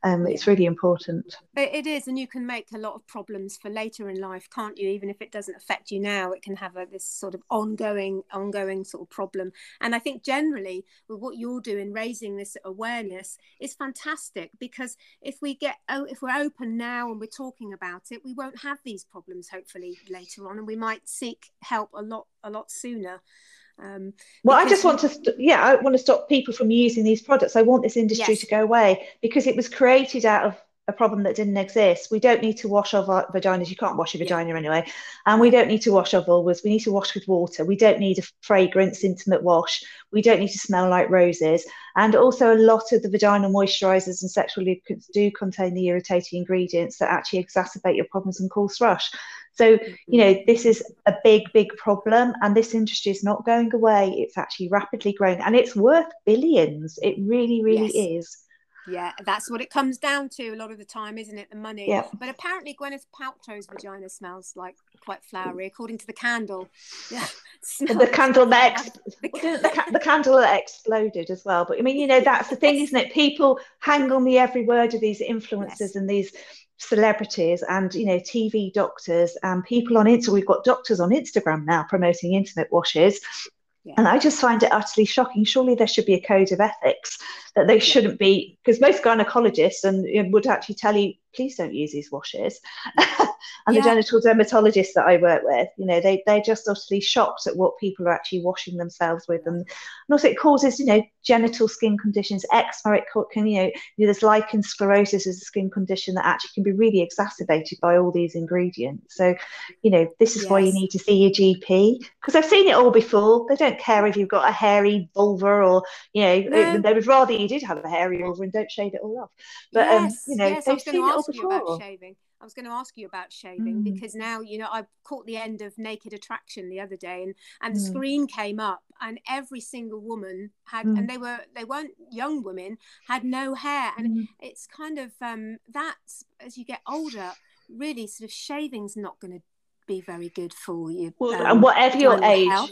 um, it's really important. It is, and you can make a lot of problems for later in life, can't you? Even if it doesn't affect you now, it can have a, this sort of ongoing, ongoing sort of problem. And I think generally, with what you're doing, raising this awareness is fantastic because if we get, oh, if we're open now and we're talking about it, we won't have these problems hopefully later on, and we might seek help a lot, a lot sooner. Um, well, I just want to, st- yeah, I want to stop people from using these products. I want this industry yes. to go away because it was created out of a problem that didn't exist. We don't need to wash our vaginas. You can't wash your vagina yeah. anyway. And we don't need to wash our vulvas. We need to wash with water. We don't need a fragrance, intimate wash. We don't need to smell like roses. And also, a lot of the vaginal moisturizers and sexual lubricants do contain the irritating ingredients that actually exacerbate your problems and cause thrush. So, you know, mm-hmm. this is a big, big problem, and this industry is not going away. It's actually rapidly growing and it's worth billions. It really, really yes. is. Yeah, that's what it comes down to a lot of the time, isn't it? The money. Yeah. But apparently, Gwyneth Paltrow's vagina smells like quite flowery, according to the candle. Yeah. the candle that the, the, candle that exploded as well. But I mean, you know, that's the thing, isn't it? People hang on the every word of these influencers yes. and these celebrities and you know TV doctors and people on Insta. We've got doctors on Instagram now promoting intimate washes. Yeah. And I just find it utterly shocking. Surely there should be a code of ethics that they shouldn't be, because most gynecologists and you know, would actually tell you please don't use these washes. and yeah. the genital dermatologists that I work with, you know, they, they're just utterly shocked at what people are actually washing themselves with. And, and also it causes, you know, genital skin conditions, eczema, it can, you know, you know, there's lichen sclerosis is a skin condition that actually can be really exacerbated by all these ingredients. So, you know, this is yes. why you need to see your GP because I've seen it all before. They don't care if you've got a hairy vulva or, you know, no. they would rather you did have a hairy vulva and don't shave it all off. But, um, yes, um, you know, yes, they've seen it ask you about shaving. I was going to ask you about shaving mm. because now you know I caught the end of Naked Attraction the other day, and and the mm. screen came up, and every single woman had, mm. and they were they weren't young women, had no hair, and mm. it's kind of um, that as you get older, really sort of shaving's not going to be very good for you. Well, um, and whatever your age. Health.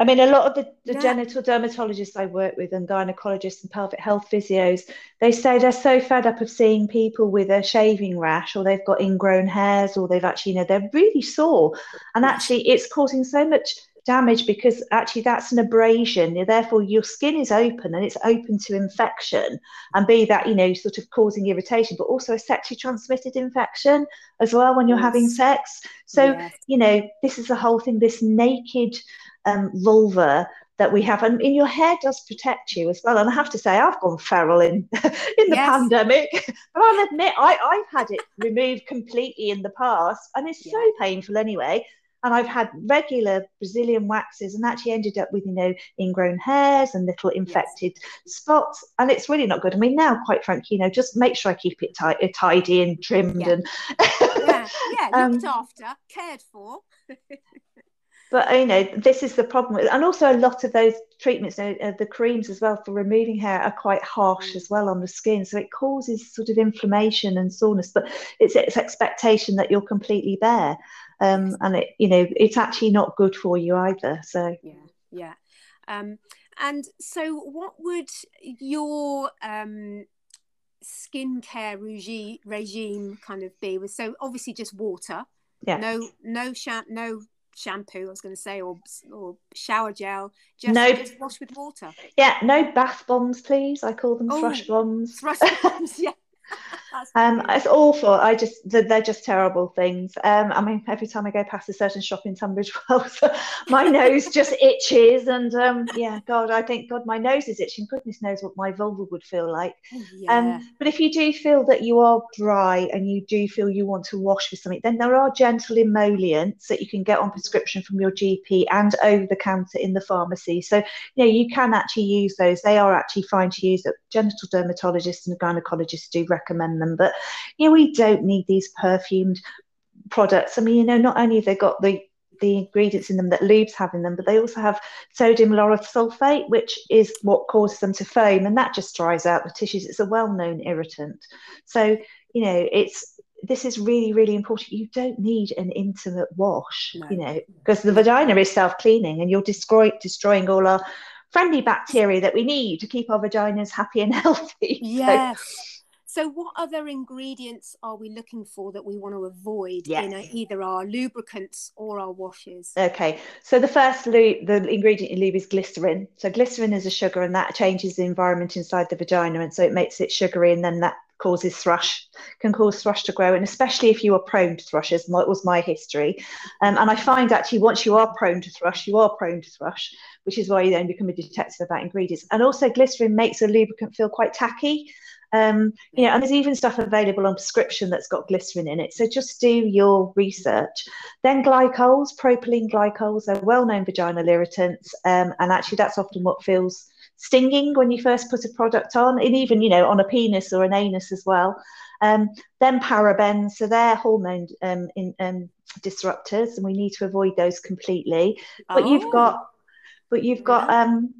I mean, a lot of the, the yeah. genital dermatologists I work with and gynecologists and pelvic health physios, they say they're so fed up of seeing people with a shaving rash or they've got ingrown hairs or they've actually, you know, they're really sore. And actually, it's causing so much damage because actually that's an abrasion. Therefore, your skin is open and it's open to infection and be that, you know, sort of causing irritation, but also a sexually transmitted infection as well when you're yes. having sex. So, yes. you know, this is the whole thing, this naked um, vulva that we have, and in your hair does protect you as well. And I have to say, I've gone feral in in the yes. pandemic, but I'll admit I, I've had it removed completely in the past, and it's yeah. so painful anyway. And I've had regular Brazilian waxes, and actually ended up with you know ingrown hairs and little infected yes. spots, and it's really not good. I mean, now, quite frankly, you know, just make sure I keep it tidy, tidy and trimmed, yeah. and yeah, yeah, looked um, after, cared for. but you know this is the problem and also a lot of those treatments uh, the creams as well for removing hair are quite harsh as well on the skin so it causes sort of inflammation and soreness but it's it's expectation that you're completely bare um, and it you know it's actually not good for you either so yeah yeah um, and so what would your um, skincare regime regime kind of be with so obviously just water yeah no no sham- no shampoo, I was going to say, or or shower gel. Just, no, just wash with water. Yeah, no bath bombs, please. I call them oh, thrush bombs. Thrush bombs, yeah. Um, it's awful. I just they're just terrible things. Um, I mean, every time I go past a certain shop in Tunbridge Wells, my nose just itches, and um, yeah, God, I think God, my nose is itching. Goodness knows what my vulva would feel like. Oh, yeah. Um, but if you do feel that you are dry and you do feel you want to wash with something, then there are gentle emollients that you can get on prescription from your GP and over the counter in the pharmacy. So you know you can actually use those. They are actually fine to use. That genital dermatologists and gynecologists do recommend them. But you know, we don't need these perfumed products. I mean, you know, not only have they got the the ingredients in them that lubes have in them, but they also have sodium lauryl sulfate, which is what causes them to foam, and that just dries out the tissues. It's a well-known irritant. So, you know, it's this is really really important you don't need an intimate wash No. you know because the vagina is self-cleaning and you're destroy, destroying all our friendly bacteria that we need to keep our vaginas happy and healthy So- Yes. So, what other ingredients are we looking for that we want to avoid Yes. in a, either our lubricants or our washes? Okay, so the first lube, the ingredient in lube is glycerin. So glycerin is a sugar, and that changes the environment inside the vagina, and so it makes it sugary, and then that causes thrush, can cause thrush to grow, and especially if you are prone to thrush, as my, was my history. Um, and I find actually once you are prone to thrush, you are prone to thrush, which is why you then become a detective about ingredients. And also, glycerin makes a lubricant feel quite tacky. Um, you know, and there's even stuff available on prescription that's got glycerin in it. So just do your research. Then glycols, propylene glycols, are well-known vaginal irritants, um, and actually that's often what feels stinging when you first put a product on, and even you know on a penis or an anus as well. Um, then parabens, so they're hormone um, in, um, disruptors, and we need to avoid those completely. But Oh, you've got, but you've got um,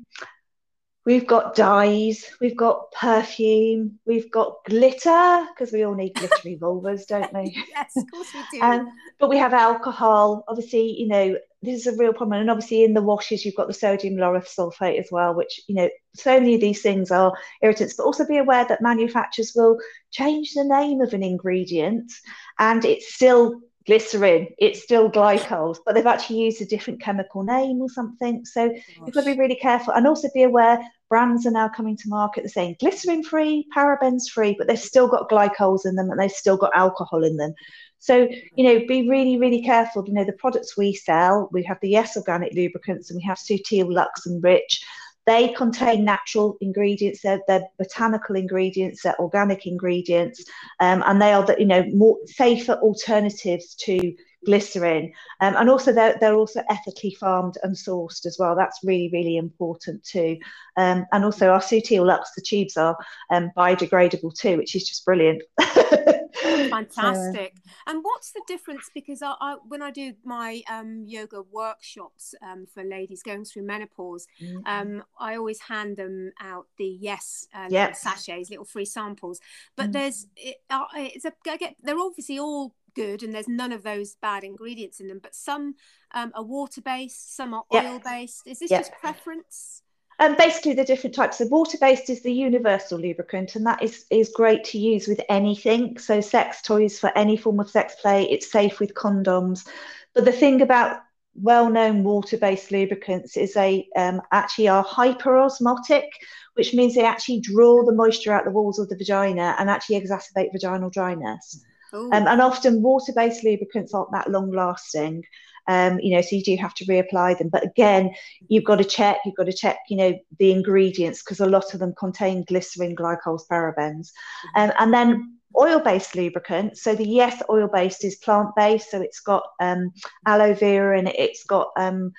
we've got dyes, we've got perfume, we've got glitter because we all need glittery vulvas, don't we? yes, of course we do. Um, but we have alcohol. Obviously, you know, this is a real problem. And obviously, in the washes, you've got the sodium lauryl sulfate as well, which, you know, so many of these things are irritants. But also be aware that manufacturers will change the name of an ingredient and it's still glycerin, it's still glycols, but they've actually used a different chemical name or something. So you've got to be really careful. And also be aware brands are now coming to market they're saying glycerin free parabens free but they've still got glycols in them and they've still got alcohol in them. So you know be really really careful. You know the products we sell we have the yes organic lubricants and we have Sutil Luxe and rich they contain natural ingredients they're, they're botanical ingredients they're organic ingredients um, and they are the you know more safer alternatives to glycerin um, and also they're, they're also ethically farmed and sourced as well that's really really important too um, and also our Sutil Luxe the tubes are um, biodegradable too which is just brilliant Fantastic. and what's the difference? Because I, I when I do my um, yoga workshops um, for ladies going through menopause, um, I always hand them out the yes uh, little sachets, little free samples. But Mm. there's it, uh, it's a I get they're obviously all good and there's none of those bad ingredients in them. But some um, are water based, some are Yeah. oil based. Is this Yeah. just preference? And basically, the different types of water-based is the universal lubricant, and that is is great to use with anything. So, sex toys for any form of sex play, it's safe with condoms. But the thing about well-known water-based lubricants is they um, actually are hyperosmotic, which means they actually draw the moisture out the walls of the vagina and actually exacerbate vaginal dryness. Um, and often water-based lubricants aren't that long-lasting. Um, you know, so you do have to reapply them. But again, you've got to check. You've got to check. You know, the ingredients because a lot of them contain glycerin, glycols, parabens, um, and then oil-based lubricants. So the yes oil-based is plant-based. So it's got um, aloe vera and it's got um,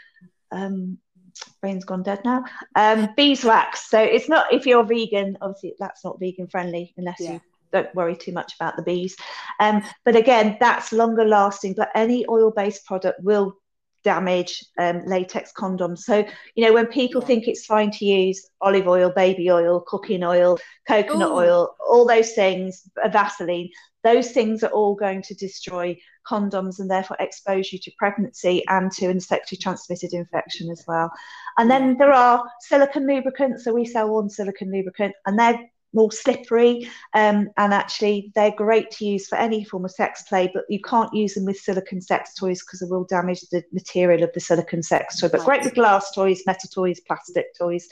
um, brain's gone dead now. Um, beeswax. So it's not if you're vegan. Obviously, that's not vegan friendly unless Yeah. you don't worry too much about the bees. Um, but again, that's longer lasting. But any oil based product will damage um, latex condoms. So, you know, when people think it's fine to use olive oil, baby oil, cooking oil, coconut Ooh. oil, all those things, Vaseline, those things are all going to destroy condoms and therefore expose you to pregnancy and to sexually transmitted infection as well. And then there are silicone lubricants. So we sell one silicone lubricant and they're more slippery um, and actually they're great to use for any form of sex play but you can't use them with silicone sex toys because it will damage the material of the silicone sex toy. But great with glass toys metal toys plastic toys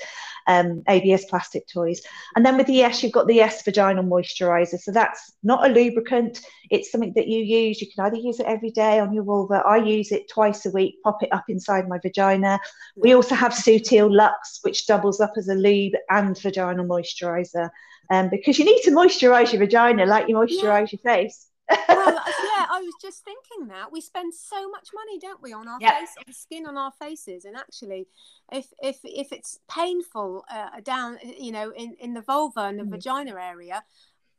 um, abs plastic toys. And then with the yes you've got the yes vaginal moisturizer. So that's not a lubricant. It's something that you use. You can either use it every day on your vulva. I use it twice a week pop it up inside my vagina. We also have Sutil Luxe which doubles up as a lube and vaginal moisturizer um, because you need to moisturize your vagina like you moisturize your face. well, yeah, I was just thinking that we spend so much money, don't we, on our Yeah. face, on skin on our faces, and actually, if if if it's painful uh, down, you know, in in the vulva and the Mm. vagina area,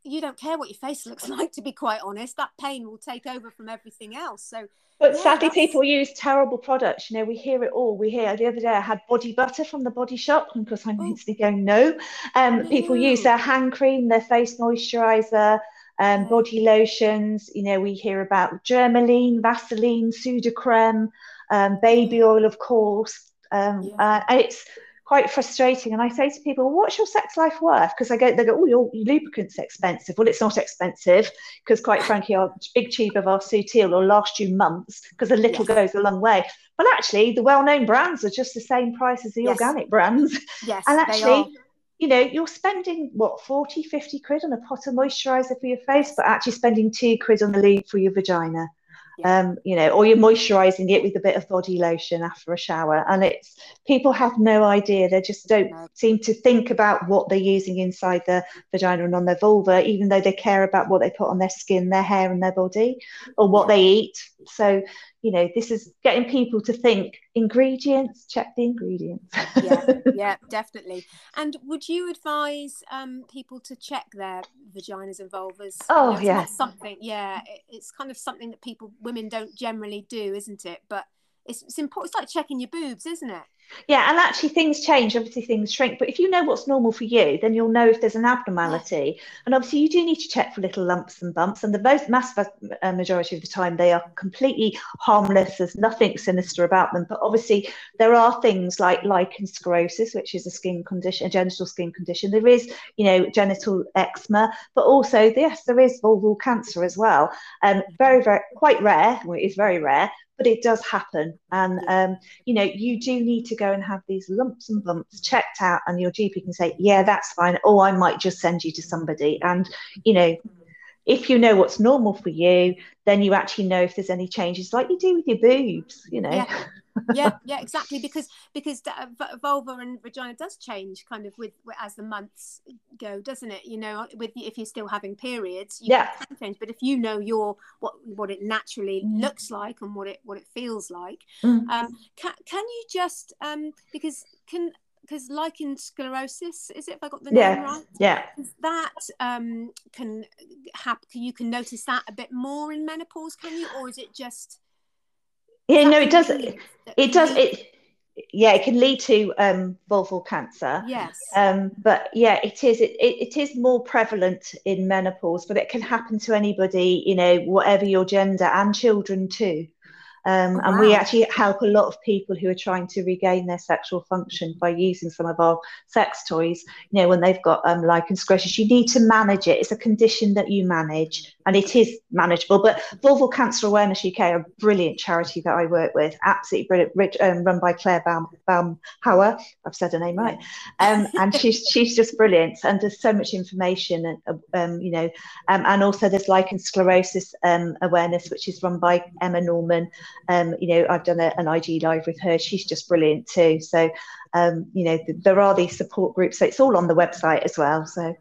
you don't care what your face looks like. To be quite honest, that pain will take over from everything else. So But Yeah, sadly, that's- people use terrible products. You know, we hear it all. We hear the other day I had body butter from the body shop, and of course I'm Oh. instantly going no. Um, people use their hand cream, their face moisturizer, um, body lotions. You know, we hear about Germolene, Vaseline, Sudocrem, um, baby oil, of course. Um, yeah. uh, and it's quite frustrating. And I say to people, what's your sex life worth? Because I go, they go, oh, your lubricant's expensive. Well, it's not expensive because, quite frankly, our big tube of our Sutil will last you months because a little yes. goes a long way. But actually, the well-known brands are just the same price as the yes. organic brands. Yes, and actually, you know, you're spending what 40, 50 quid on a pot of moisturizer for your face, but actually spending two quid on the lube for your vagina um, you know, or you're moisturizing it with a bit of body lotion after a shower. And it's people have no idea. They just don't seem to think about what they're using inside the vagina and on their vulva, even though they care about what they put on their skin, their hair, and their body, or what they eat. So you know this is getting people to think ingredients check the ingredients. Yeah yeah definitely. And would you advise um, people to check their vaginas and vulvas? Oh yeah something yeah it's kind of something that people women don't generally do isn't it? But it's, it's important it's like checking your boobs isn't it yeah, and actually things change. Obviously, things shrink. But if you know what's normal for you, then you'll know if there's an abnormality. Yeah. And obviously, you do need to check for little lumps and bumps. And the most massive uh, majority of the time, they are completely harmless. There's nothing sinister about them. But obviously, there are things like lichen sclerosis, which is a skin condition, a genital skin condition. There is, you know, genital eczema, but also, yes, there is vulval cancer as well. Um, very, very, quite rare. Well, it is very rare, but it does happen. And, um, you know, you do need to go and have these lumps and bumps checked out, and your GP can say, yeah, that's fine. Or I might just send you to somebody. And, you know, if you know what's normal for you, then you actually know if there's any changes, like you do with your boobs, you know. Yeah yeah yeah exactly because because vulva and vagina does change kind of with as the months go doesn't it you know with if you're still having periods you yeah. can change but if you know your what what it naturally looks like and what it what it feels like mm. um can, can you just um because can because lichen sclerosis is it if I got the yeah. name right? Yeah. That um, can happen. You can notice that a bit more in menopause, can you, or is it just yeah, no, it does. It does. It yeah, it can lead to um, vulval cancer. Yes. Um, but yeah, it is. It, it, is more prevalent in menopause, but it can happen to anybody. You know, whatever your gender, and children too. Um, oh, and wow. we actually help a lot of people who are trying to regain their sexual function by using some of our sex toys. You know, when they've got um, lichen sclerosis, you need to manage it. It's a condition that you manage, and it is manageable. But Vulval Cancer Awareness UK a brilliant charity that I work with, absolutely brilliant, rich, um, run by Claire Baum, Baumhauer. I've said her name right, um, and she's she's just brilliant. And there's so much information, and uh, um, you know, um, and also there's lichen sclerosis um, awareness, which is run by Emma Norman. Um, you know, I've done a, an IG live with her. She's just brilliant too. So, um, you know, th- there are these support groups. So it's all on the website as well. So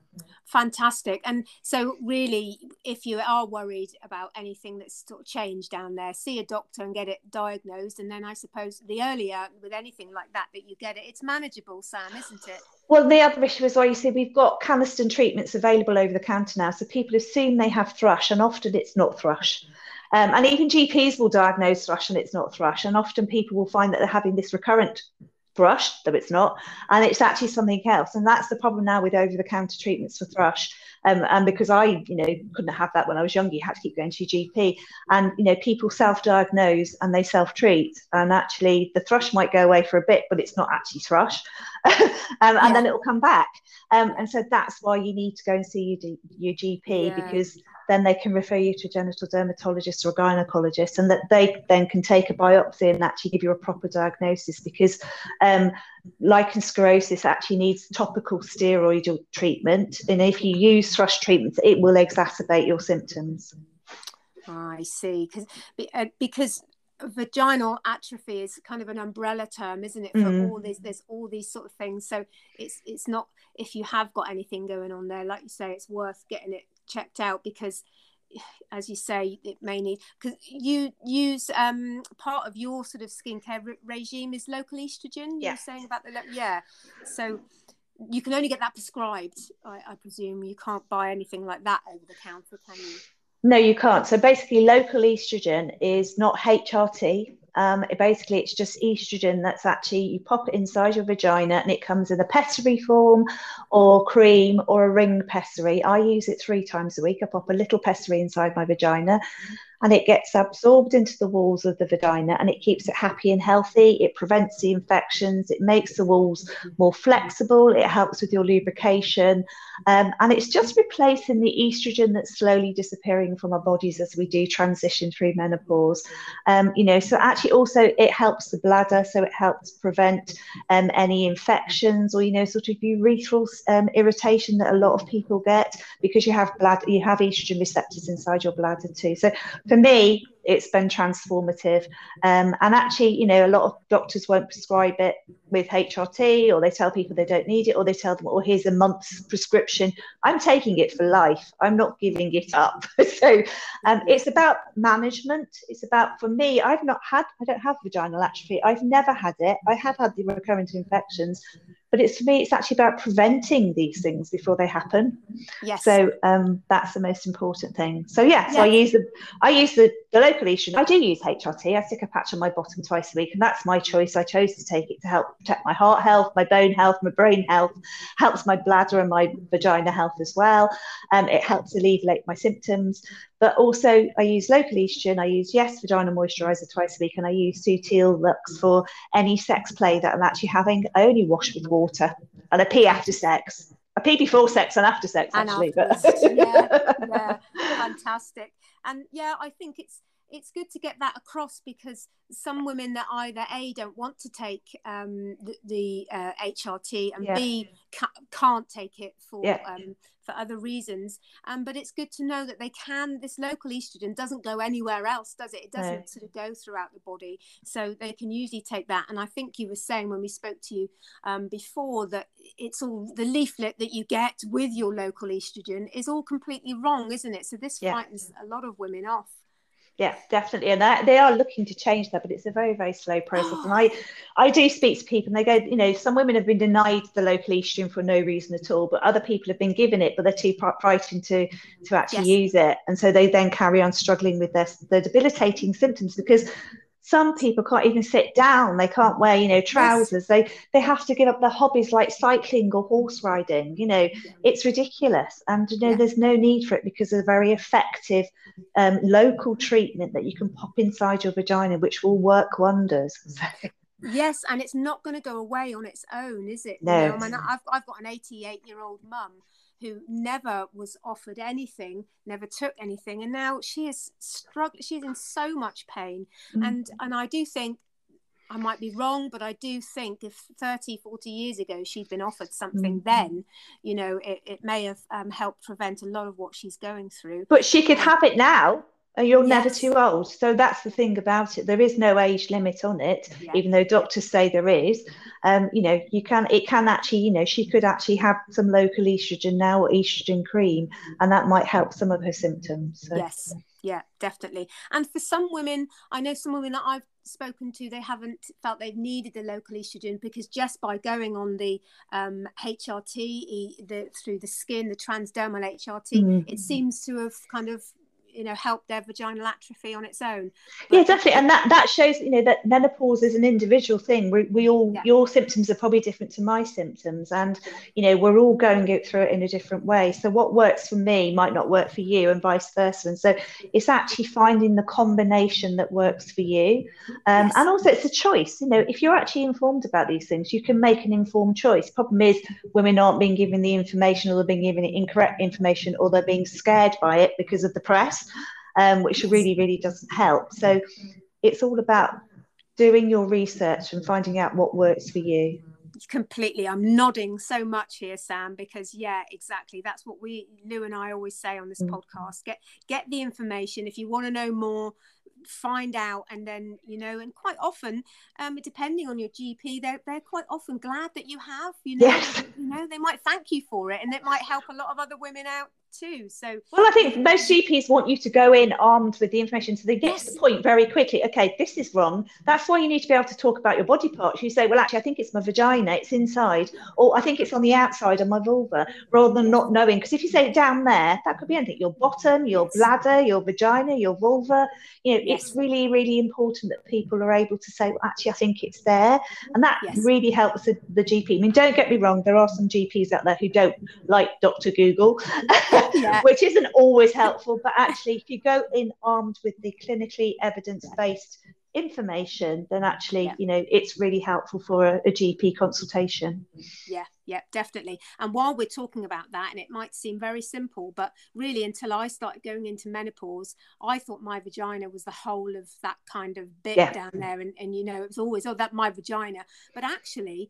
fantastic. And so really if you are worried about anything that's sort of changed down there see a doctor and get it diagnosed. And then i suppose the earlier with anything like that that you get it it's manageable sam isn't it? Well the other issue is why you see we've got canesten treatments available over the counter now. So people assume they have thrush and often it's not thrush. Um, and even GPs will diagnose thrush and it's not thrush. And often people will find that they're having this recurrent thrush, though it's not, and it's actually something else. And that's the problem now with over the counter treatments for thrush. Um, and because I, you know, couldn't have that when I was younger, you had to keep going to your GP. And, you know, people self diagnose and they self treat. And actually, the thrush might go away for a bit, but it's not actually thrush. um, and yeah. then it will come back. Um, and so that's why you need to go and see your, your GP yeah. because then they can refer you to a genital dermatologist or a gynecologist, and that they then can take a biopsy and actually give you a proper diagnosis because um, lichen sclerosis actually needs topical steroidal treatment. And if you use thrush treatments, it will exacerbate your symptoms. I see, because uh, because vaginal atrophy is kind of an umbrella term isn't it for mm. all these there's all these sort of things so it's it's not if you have got anything going on there like you say it's worth getting it checked out because as you say it may need because you use um part of your sort of skincare re- regime is local estrogen yeah. you're saying about the yeah so you can only get that prescribed I, I presume you can't buy anything like that over the counter can you no, you can't. So basically, local estrogen is not HRT. Um, it basically, it's just estrogen that's actually you pop it inside your vagina, and it comes in a pessary form, or cream, or a ring pessary. I use it three times a week. I pop a little pessary inside my vagina, and it gets absorbed into the walls of the vagina and it keeps it happy and healthy. It prevents the infections, it makes the walls more flexible, it helps with your lubrication, um, and it's just replacing the estrogen that's slowly disappearing from our bodies as we do transition through menopause. Um, you know, so actually also it helps the bladder, so it helps prevent um, any infections or you know sort of urethral um, irritation that a lot of people get because you have you have estrogen receptors inside your bladder too. So for me, it's been transformative. Um, and actually, you know, a lot of doctors won't prescribe it with HRT, or they tell people they don't need it, or they tell them, "Oh, here's a month's prescription." I'm taking it for life. I'm not giving it up. so um, it's about management. It's about, for me, I've not had, I don't have vaginal atrophy. I've never had it. I have had the recurrent infections, but it's for me it's actually about preventing these things before they happen yes so um, that's the most important thing so yeah so yes. i use the i use the, the local estrogen i do use hrt i stick a patch on my bottom twice a week and that's my choice i chose to take it to help protect my heart health my bone health my brain health helps my bladder and my vagina health as well um, it helps alleviate my symptoms but also I use local estrogen, I use Yes Vagina Moisturizer twice a week, and I use Sutil Luxe for any sex play that I'm actually having. I only wash with water and I pee after sex. I pee before sex and after sex, and actually. But yeah, yeah, fantastic. And yeah, I think it's it's good to get that across because some women that either a don't want to take um, the, the uh, HRT and yeah. b ca- can't take it for yeah. um, for other reasons. Um, but it's good to know that they can. This local estrogen doesn't go anywhere else, does it? It doesn't no. sort of go throughout the body, so they can usually take that. And I think you were saying when we spoke to you um, before that it's all the leaflet that you get with your local estrogen is all completely wrong, isn't it? So this yeah. frightens a lot of women off yeah definitely. And they are looking to change that but it's a very very slow process. And i i do speak to people and they go you know some women have been denied the local estrogen for no reason at all but other people have been given it but they're too frightened to to actually yes. use it. And so they then carry on struggling with their, their debilitating symptoms because some people can't even sit down. They can't wear you know trousers. Yes. they they have to give up their hobbies like cycling or horse riding you know. It's ridiculous. And you know yeah. there's no need for it because of a very effective um, local treatment that you can pop inside your vagina which will work wonders. Yes and it's not going to go away on its own is it? No. You know, I mean, I've, I've got an 88 year old mum who never was offered anything, never took anything, and now she is struggling. She's in so much pain, mm. and and I do think I might be wrong, but I do think if 30, 40 years ago she'd been offered something mm. then, you know, it, it may have um, helped prevent a lot of what she's going through. But she could have it now. You're yes. never too old. So that's the thing about it. There is no age limit on it, yeah. even though doctors say there is. Um, you know, you can it can actually, you know, she could actually have some local estrogen now or estrogen cream, and that might help some of her symptoms. So. Yes, yeah, definitely. And for some women, I know some women that I've spoken to, they haven't felt they've needed the local estrogen because just by going on the um, HRT the, through the skin, the transdermal HRT, mm-hmm. it seems to have kind of you know help their vaginal atrophy on its own. But yeah definitely. And that that shows you know that menopause is an individual thing. We, we all yeah. your symptoms are probably different to my symptoms. And you know we're all going through it in a different way. So what works for me might not work for you and vice versa. And so it's actually finding the combination that works for you. Um, yes. and also it's a choice you know if you're actually informed about these things you can make an informed choice. Problem is women aren't being given the information or they're being given incorrect information or they're being scared by it because of the press um, which really, really doesn't help. So it's all about doing your research and finding out what works for you. Completely. I'm nodding so much here sam because yeah exactly. That's what we lou and i always say on this mm. podcast. Get get the information. If you want to know more find out. And then you know and quite often um depending on your gp they're, they're quite often glad that you have you know yes. you know they might thank you for it and it might help a lot of other women out too. So, well, I think most GPs want you to go in armed with the information so they get yes. to the point very quickly. Okay, this is wrong. That's why you need to be able to talk about your body parts. You say, well, actually, I think it's my vagina, it's inside, or I think it's on the outside of my vulva, rather than not knowing. Because if you say down there, that could be anything your bottom, your yes. bladder, your vagina, your vulva. You know, yes. it's really, really important that people are able to say, well, actually, I think it's there. And that really helps the, the GP. I mean, don't get me wrong, there are some GPs out there who don't like Dr. Google. yeah. which isn't always helpful. But actually, if you go in armed with the clinically evidence based information, then actually, yeah. you know, it's really helpful for a, a, GP consultation. Yeah, yeah, definitely. And while we're talking about that, and it might seem very simple, but really, until I started going into menopause, I thought my vagina was the whole of that kind of bit yeah. down there. And, and, you know, it was always, oh, that my vagina. But actually,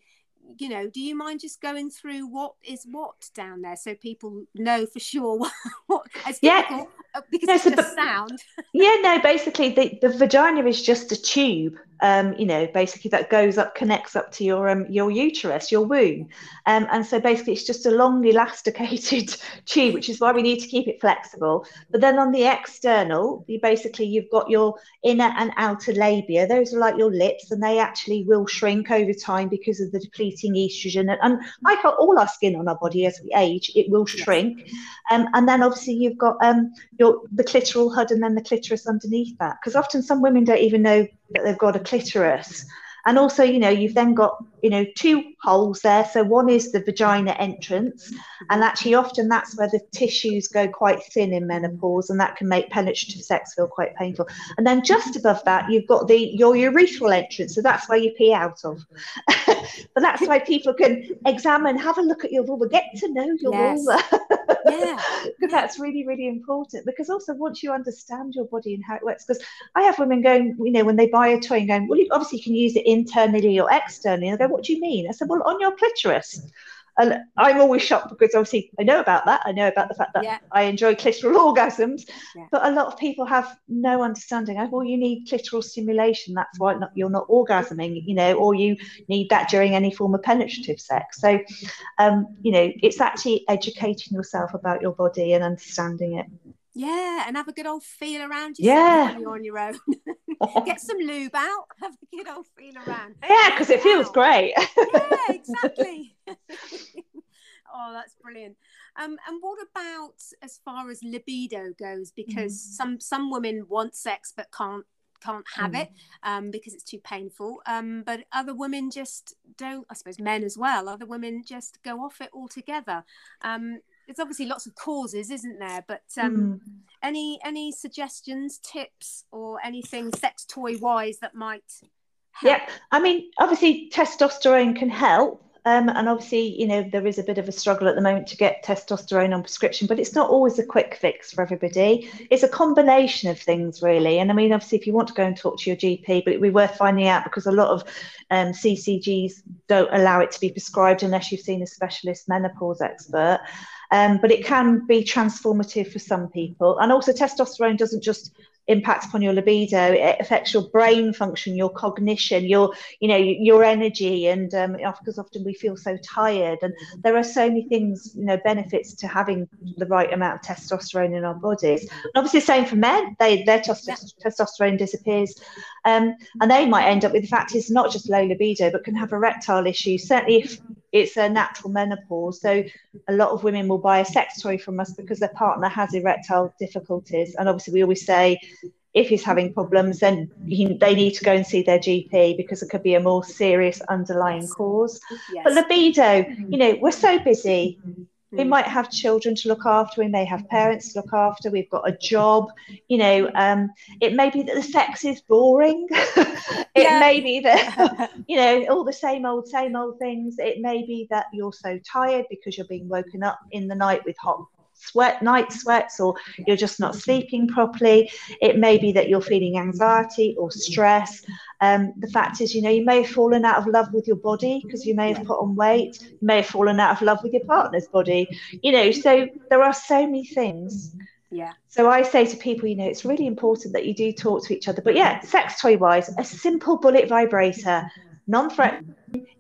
you know, do you mind just going through what is what down there so people know for sure what, what yeah. Uh, because no, it's so just sound. yeah, no, basically the, the vagina is just a tube um, you know, basically that goes up, connects up to your um, your uterus, your womb, um, and so basically it's just a long elasticated tube, which is why we need to keep it flexible. But then on the external, you basically you've got your inner and outer labia. Those are like your lips, and they actually will shrink over time because of the depleting estrogen. And, and like all our skin on our body as we age, it will shrink. Um, and then obviously you've got um, your the clitoral hood and then the clitoris underneath that, because often some women don't even know that they've got a clitoris. And also, you know, you've then got, you know, two holes there. So one is the vagina entrance, and actually often that's where the tissues go quite thin in menopause, and that can make penetrative sex feel quite painful. And then just above that, you've got the your urethral entrance, so that's where you pee out of. but that's why people can examine, have a look at your vulva, get to know your yes. vulva. yeah, because that's really, really important. Because also once you understand your body and how it works, because I have women going, you know, when they buy a toy and going, well, you obviously you can use it internally or externally. And go, what do you mean? I said, well, on your clitoris. And I'm always shocked because obviously I know about that. I know about the fact that yeah. I enjoy clitoral orgasms, yeah. but a lot of people have no understanding. Oh, well, you need clitoral stimulation. That's why not, you're not orgasming, you know, or you need that during any form of penetrative sex. So, um, you know, it's actually educating yourself about your body and understanding it. Yeah, and have a good old feel around you. yeah. when you're on your own. Get some lube out, have a good old feel around. Yeah, because it feels great. yeah, exactly. oh, that's brilliant. Um, and what about as far as libido goes? Because mm. some some women want sex but can't can't have mm. it um, because it's too painful. Um, but other women just don't. I suppose men as well. Other women just go off it altogether. Um, there's obviously lots of causes, isn't there? But um, mm. any any suggestions, tips, or anything sex toy wise that might? Help? Yeah, I mean, obviously testosterone can help. Um, and obviously, you know, there is a bit of a struggle at the moment to get testosterone on prescription, but it's not always a quick fix for everybody. It's a combination of things, really. And I mean, obviously, if you want to go and talk to your GP, but it'd be worth finding out because a lot of um, CCGs don't allow it to be prescribed unless you've seen a specialist menopause expert. Um, but it can be transformative for some people. And also, testosterone doesn't just impact upon your libido it affects your brain function your cognition your you know your energy. And um, because often we feel so tired. And there are so many things you know benefits to having the right amount of testosterone in our bodies. And obviously same for men. They their testosterone disappears. Um, and they might end up with the fact it's not just low libido but can have erectile issues certainly if it's a natural menopause. So a lot of women will buy a sex toy from us because their partner has erectile difficulties. And obviously, we always say if he's having problems, then he, they need to go and see their GP because it could be a more serious underlying cause. Yes. But libido, you know, we're so busy. We hmm. might have children to look after. We may have parents to look after. We've got a job. You know, um, it may be that the sex is boring. it yeah. may be that, you know, all the same old, same old things. It may be that you're so tired because you're being woken up in the night with hot sweat, night sweats, or you're just not sleeping properly. It may be that you're feeling anxiety or stress. Um, the fact is, you know, you may have fallen out of love with your body because you may have put on weight. You may have fallen out of love with your partner's body. You know, so there are so many things. Yeah. So I say to people, you know, it's really important that you do talk to each other. But yeah, sex toy wise, a simple bullet vibrator, non-threat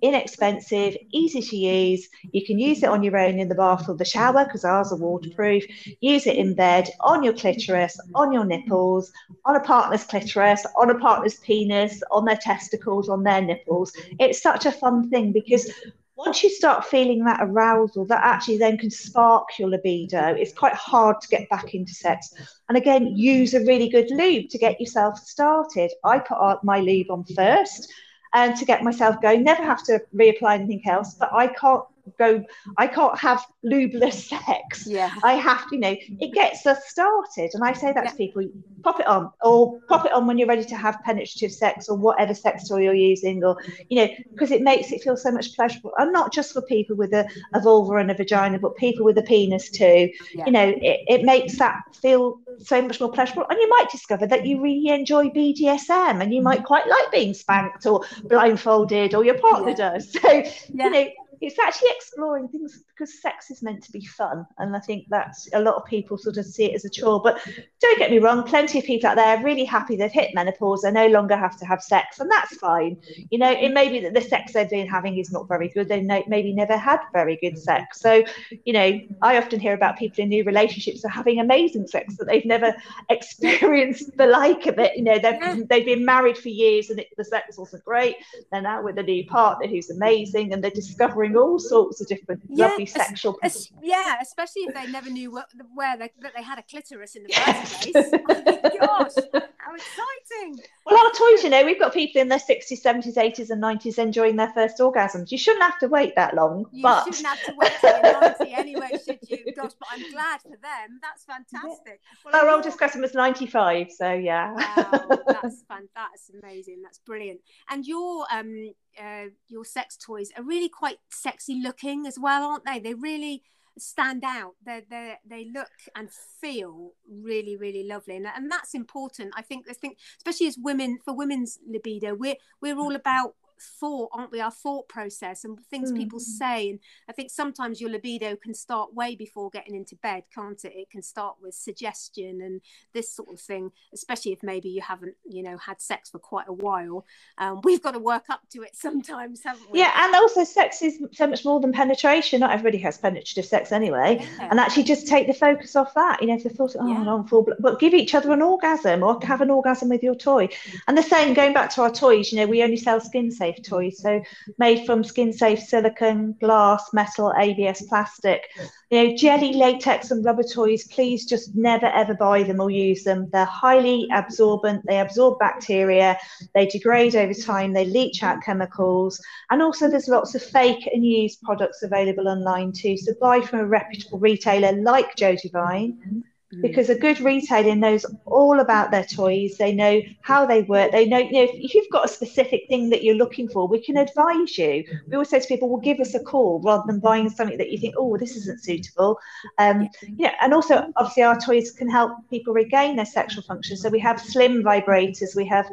inexpensive, easy to use. You can use it on your own in the bath or the shower because ours are waterproof. Use it in bed, on your clitoris, on your nipples, on a partner's clitoris, on a partner's penis, on their testicles, on their nipples. It's such a fun thing because once you start feeling that arousal, that actually then can spark your libido. It's quite hard to get back into sex. And again, use a really good lube to get yourself started. I put my lube on first and to get myself going. Never have to reapply anything else, but I can't go i can't have lubeless sex. Yeah. I have to you know it gets us started. And i say that yeah. to people pop it on or pop it on when you're ready to have penetrative sex or whatever sex toy you're using or you know because it makes it feel so much pleasurable. And not just for people with a, a vulva and a vagina but people with a penis too. Yeah. you know it, it makes that feel so much more pleasurable. And you might discover that you really enjoy bdsm and you might quite like being spanked or blindfolded or your partner yeah. does. So you know it's actually exploring things because sex is meant to be fun and i think that's a lot of people sort of see it as a chore but don't get me wrong plenty of people out there are really happy they've hit menopause they no longer have to have sex and that's fine. You know it may be that the sex they've been having is not very good they maybe never had very good sex. So you know i often hear about people in new relationships are having amazing sex that they've never experienced the like of it. You know they've, they've been married for years and it, the sex wasn't great they're now with a new partner who's amazing and they're discovering all sorts of different yeah, lovely sexual. Es- yeah, especially if they never knew what, where they, that they had a clitoris in the first place. oh gosh, how exciting! Well, our toys, you know, we've got people in their 60s, 70s, 80s, and 90s enjoying their first orgasms. You shouldn't have to wait that long. You but... shouldn't have to wait till you're 90 anyway, should you? Gosh, but I'm glad for them. That's fantastic. Yeah. Well, our oldest cousin was 95, so yeah. Wow, that's fun. That's amazing. That's brilliant. And your um uh, your sex toys are really quite sexy looking as well, aren't they? They really stand out. They they they look and feel really really lovely, and and that's important. I think I think especially as women for women's libido, we're we're all about thought, aren't we? Our thought process and things mm. people say. And I think sometimes your libido can start way before getting into bed, can't it? It can start with suggestion and this sort of thing, especially if maybe you haven't, you know, had sex for quite a while. Um, we've got to work up to it sometimes, haven't we? Yeah, and also sex is so much more than penetration. Not everybody has penetrative sex anyway. Yeah. And actually just take the focus off that. You know, if they thought, oh, yeah. I'm full, but give each other an orgasm or have an orgasm with your toy. And the same, going back to our toys, you know, we only sell skin safe safe toys. So made from skin safe silicone, glass, metal, ABS plastic. You know, jelly, latex, and rubber toys, please just never ever buy them or use them. They're highly absorbent, they absorb bacteria, they degrade over time, they leach out chemicals. And also there's lots of fake and used products available online too. So buy from a reputable retailer like Jo Divine Mm. Because a good retailer knows all about their toys. They know how they work. They know you know if you've got a specific thing that you're looking for we can advise you. We always say to people well give us a call rather than buying something that you think oh this isn't suitable. Um you know and also obviously our toys can help people regain their sexual function. So we have slim vibrators we have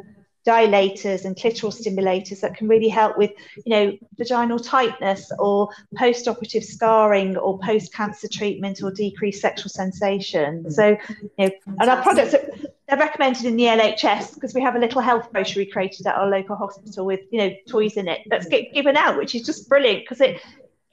dilators and clitoral stimulators that can really help with, you know, vaginal tightness or post-operative scarring or post-cancer treatment or decreased sexual sensation. Mm. So, you know, and our products are, they're recommended in the NHS because we have a little health brochure we created at our local hospital with, you know, toys in it that's get given out, which is just brilliant because it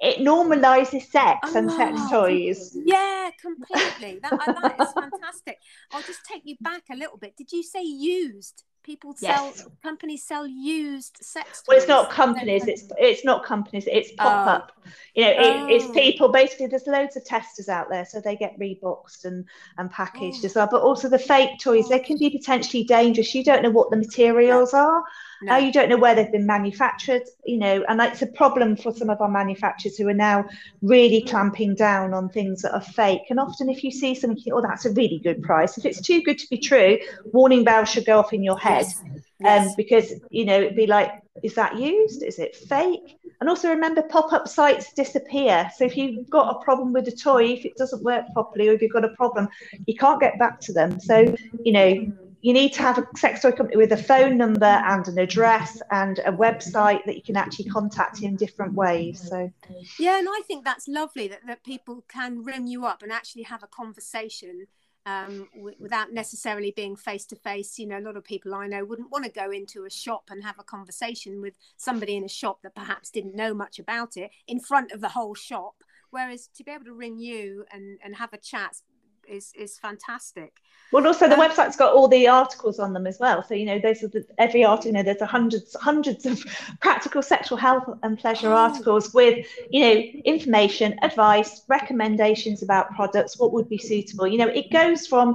it normalizes sex oh, and sex toys. Yeah, completely. That, i that is fantastic. I'll just take you back a little bit. Did you say used? People sell yes. companies sell used sex toys. well it's not companies it's it's not companies it's pop up oh. you know it, oh. it's people basically there's loads of testers out there so they get reboxed and and packaged oh. as well but also the fake toys they can be potentially dangerous you don't know what the materials are no. you don't know where they've been manufactured you know and it's a problem for some of our manufacturers who are now really clamping down on things that are fake. And often if you see something oh that's a really good price. If it's too good to be true warning bells should go off in your head. Yes. Yes. Um, because you know it'd be like is that used? Is it fake? And also remember pop-up sites disappear. So if you've got a problem with a toy if it doesn't work properly or if you've got a problem you can't get back to them. So you know you need to have a sex toy company with a phone number and an address and a website that you can actually contact in different ways. So, yeah, and I think that's lovely that, that people can ring you up and actually have a conversation um, w- without necessarily being face to face. You know, a lot of people I know wouldn't want to go into a shop and have a conversation with somebody in a shop that perhaps didn't know much about it in front of the whole shop. Whereas to be able to ring you and, and have a chat is is fantastic. Well, also the um, website's got all the articles on them as well. So you know, those are the, every art. You know, there's a hundreds hundreds of practical sexual health and pleasure oh. articles with you know information, advice, recommendations about products, what would be suitable. You know, it goes from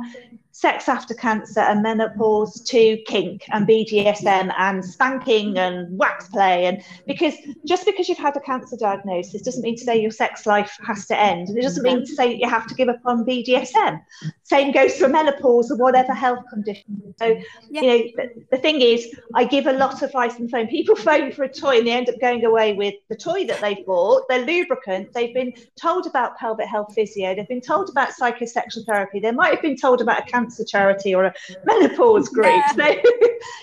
sex after cancer and menopause to kink and BDSM and spanking and wax play. And because just because you've had a cancer diagnosis doesn't mean to say your sex life has to end. And it doesn't mean to say you have to give up on BDSM. Same goes for menopause or whatever health condition. So, yeah. you know, the, the, thing is, I give a lot of advice on the phone. People phone for a toy and they end up going away with the toy that they've bought, their lubricant. They've been told about pelvic health physio. They've been told about psychosexual therapy. They might have been told about a cancer charity or a menopause group. Yeah. So,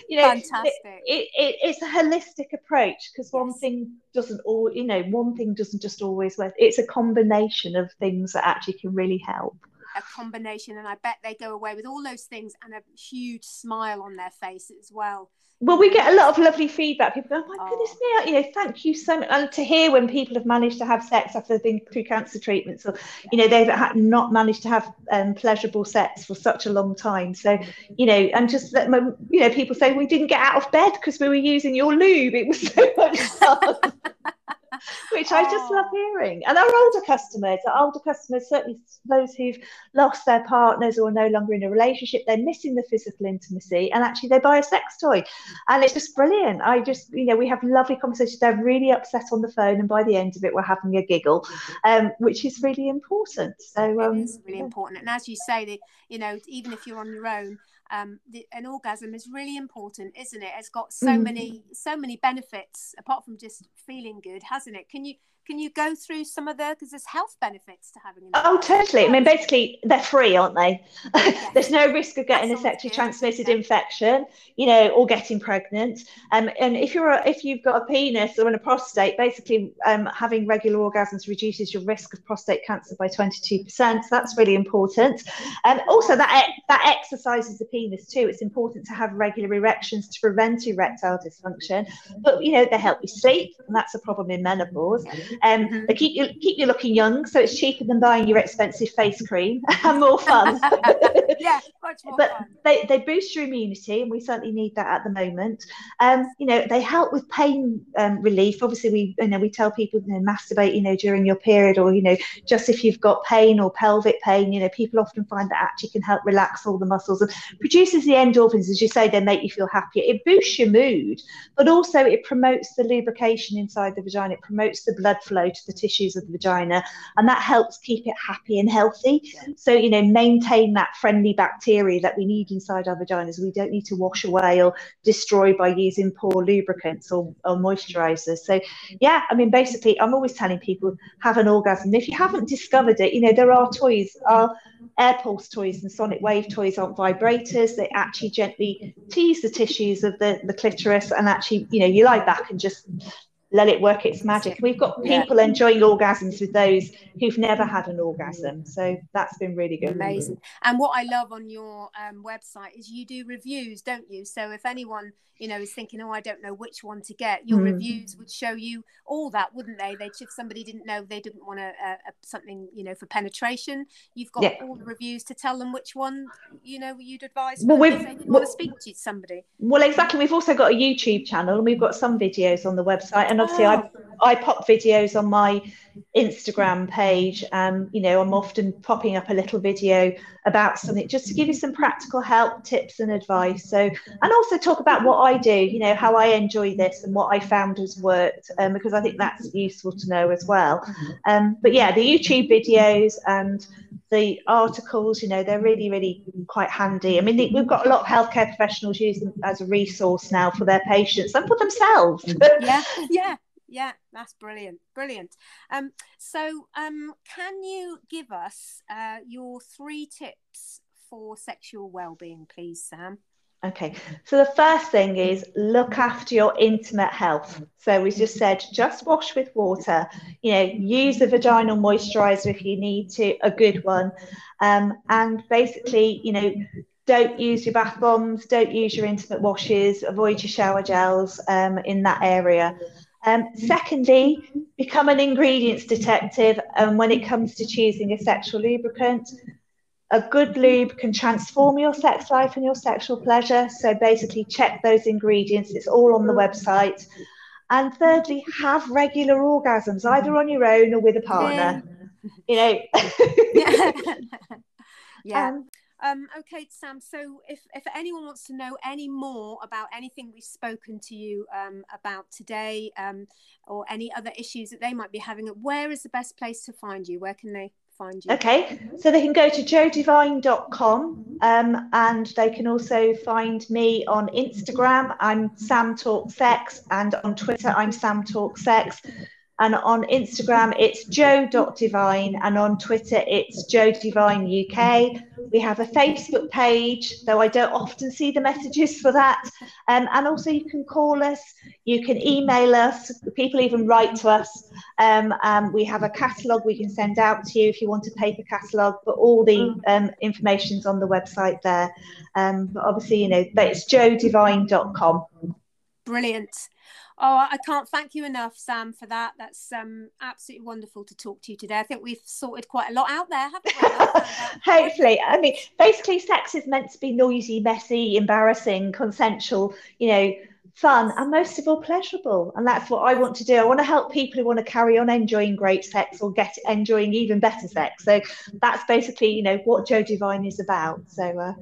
you know, Fantastic. It, it, it's a holistic approach because one thing doesn't all, you know, one thing doesn't just always work. It's a combination of things that actually can really help a combination and i bet they go away with all those things and a huge smile on their face as well well, we get a lot of lovely feedback. People go, oh my oh. goodness me, you know, thank you so much. And to hear when people have managed to have sex after they've been through cancer treatments, or you know, they've not managed to have um, pleasurable sex for such a long time. So, you know, and just that, you know, people say we didn't get out of bed because we were using your lube. It was so much fun. which I just love hearing. And our older customers, our older customers, certainly those who've lost their partners or are no longer in a relationship, they're missing the physical intimacy and actually they buy a sex toy. And it's just brilliant. I just, you know, we have lovely conversations. They're really upset on the phone, and by the end of it, we're having a giggle, um, which is really important. So, um, it is really important. And as you say, that you know, even if you're on your own, um, the, an orgasm is really important, isn't it? It's got so mm. many so many benefits apart from just feeling good, hasn't it? Can you can you go through some of the because there's health benefits to having? Oh, totally. I mean, basically, they're free, aren't they? There's no risk of getting a sexually transmitted yeah. infection, you know, or getting pregnant. Um, and if you're a, if you've got a penis or a prostate, basically, um, having regular orgasms reduces your risk of prostate cancer by 22%. So that's really important. And um, also, that that exercises the penis too. It's important to have regular erections to prevent erectile dysfunction. But you know, they help you sleep, and that's a problem in menopause. Um, mm-hmm. They keep you keep you looking young, so it's cheaper than buying your expensive face cream and more fun. yeah, much more but fun. they they boost your immunity, and we certainly need that at the moment. Um, you know, they help with pain um, relief. Obviously, we you know we tell people you know masturbate you know during your period, or you know just if you've got pain or pelvic pain. You know, people often find that actually can help relax all the muscles and produces the endorphins, as you say, they make you feel happier. It boosts your mood, but also it promotes the lubrication inside the vagina. It promotes the blood flow to the tissues of the vagina, and that helps keep it happy and healthy. So, you know, maintain that friendly bacteria that we need inside our vaginas. We don't need to wash away or destroy by using poor lubricants or, or moisturizers. So, yeah, I mean, basically, I'm always telling people have an orgasm. If you haven't discovered it, you know, there are toys, our air pulse toys and sonic wave toys aren't vibrators. They actually gently tease the tissues of the, the clitoris and actually, you know, you lie back and just let it work its magic. We've got people yeah. enjoying orgasms with those who've never had an orgasm. So that's been really good. Amazing. And what I love on your um, website is you do reviews, don't you? So if anyone you know is thinking, oh, I don't know which one to get, your mm. reviews would show you all that, wouldn't they? They if somebody didn't know they didn't want a, a something you know for penetration, you've got yeah. all the reviews to tell them which one you know you'd advise. Well, we want to speak to somebody. Well, exactly. We've also got a YouTube channel and we've got some videos on the website, and obviously. I I pop videos on my Instagram page. Um, you know, I'm often popping up a little video about something just to give you some practical help, tips, and advice. So, and also talk about what I do, you know, how I enjoy this and what I found has worked, um, because I think that's useful to know as well. Um, but yeah, the YouTube videos and the articles, you know, they're really, really quite handy. I mean, we've got a lot of healthcare professionals using as a resource now for their patients and for themselves. yeah, yeah yeah that's brilliant brilliant um so um can you give us uh your three tips for sexual well-being please sam Okay, so the first thing is look after your intimate health. So we just said just wash with water. You know, use a vaginal moisturizer if you need to, a good one, um, and basically, you know, don't use your bath bombs, don't use your intimate washes, avoid your shower gels um, in that area. Um, secondly, become an ingredients detective. And when it comes to choosing a sexual lubricant, a good lube can transform your sex life and your sexual pleasure. So basically, check those ingredients. It's all on the website. And thirdly, have regular orgasms, either on your own or with a partner. You know. yeah. yeah. Um, um, okay, Sam. So, if if anyone wants to know any more about anything we've spoken to you um, about today, um, or any other issues that they might be having, where is the best place to find you? Where can they find you? Okay, so they can go to jodivine.com um, and they can also find me on Instagram. I'm Sam Talk Sex, and on Twitter, I'm Sam Talk Sex. And on Instagram, it's jo.divine. And on Twitter, it's Jo Divine UK. We have a Facebook page, though I don't often see the messages for that. Um, and also, you can call us, you can email us, people even write to us. Um, um, we have a catalogue we can send out to you if you want a paper catalogue, but all the um, information's on the website there. Um, but obviously, you know, but it's jodivine.com. Brilliant. Oh, I can't thank you enough, Sam, for that. That's um, absolutely wonderful to talk to you today. I think we've sorted quite a lot out there, haven't we? Hopefully. I mean, basically, sex is meant to be noisy, messy, embarrassing, consensual, you know, fun, and most of all, pleasurable. And that's what I want to do. I want to help people who want to carry on enjoying great sex or get enjoying even better sex. So that's basically, you know, what Jo Divine is about. So, uh,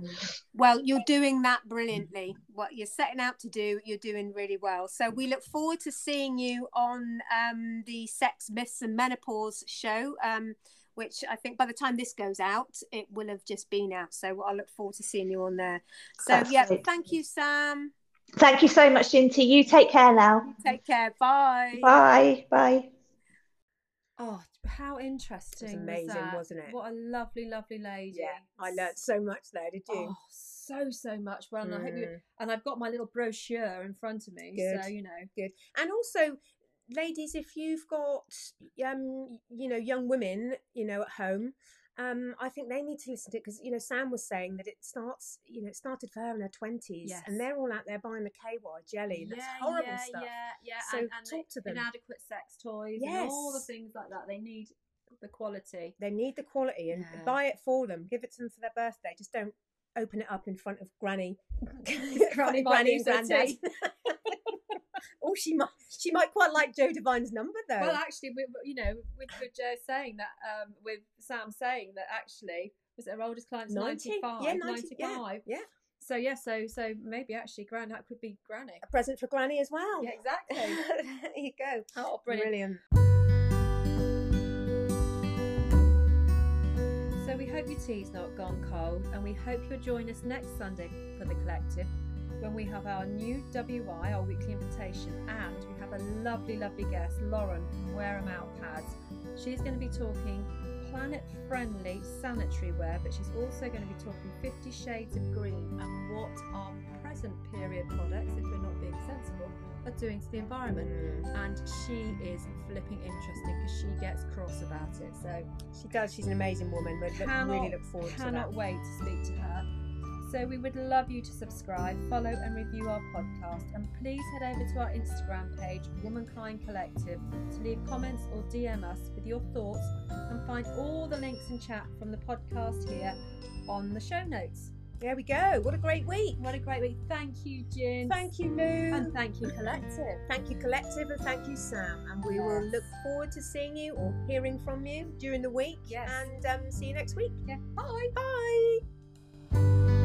well, you're doing that brilliantly. What you're setting out to do, you're doing really well. So we look forward to seeing you on um, the Sex Myths and Menopause show, um, which I think by the time this goes out, it will have just been out. So I look forward to seeing you on there. So That's yeah, great. thank you, Sam. Thank you so much, Ginty. You take care now. Take care. Bye. Bye. Bye. Oh, how interesting! It was amazing, was wasn't it? What a lovely, lovely lady. Yeah, I learned so much there. Did you? Oh, so so much. Well, and I hope you. Mm. And I've got my little brochure in front of me, good. so you know, good. And also, ladies, if you've got um, you know, young women, you know, at home um, I think they need to listen to it because you know Sam was saying that it starts, you know, it started for her in her twenties, yes. and they're all out there buying the KY jelly, and yeah, that's horrible yeah, stuff. Yeah, yeah, So and, and talk to them. Inadequate sex toys, yes. and all the things like that. They need the quality. They need the quality, and yeah. buy it for them. Give it to them for their birthday. Just don't open it up in front of Granny, Granny, Granny and Granddad. oh, she might she might quite like Jo Divine's number though. Well, actually, we, you know, with, with Jo saying that, um, with Sam saying that, actually, was her oldest client's 90, 95, yeah, 90, 95. Yeah, yeah. So yeah, so so maybe actually Granny could be Granny. A present for Granny as well. Yeah, exactly. there you go. Oh, brilliant. brilliant. So we hope your tea's not gone cold, and we hope you'll join us next Sunday for the collective when we have our new WI, our weekly invitation, and we have a lovely, lovely guest, Lauren from Wear 'em Out Pads. She's going to be talking planet friendly sanitary wear, but she's also going to be talking 50 Shades of Green and what our present period products, if we're not being sensible, are doing to the environment. Mm. And she is flipping interesting because she gets cross about it. So she does. She's an amazing woman. We really look forward to that. Cannot wait to speak to her. So we would love you to subscribe, follow, and review our podcast. And please head over to our Instagram page, Womankind Collective, to leave comments or DM us with your thoughts and find all the links and chat from the podcast here on the show notes. There we go. What a great week. What a great week. Thank you, Jin. Thank you, Lou. And thank you, Collective. Thank you, Collective, and thank you, Sam. And we yes. will look forward to seeing you or hearing from you during the week. Yes. And um, see you next week. Yeah. Bye. Bye.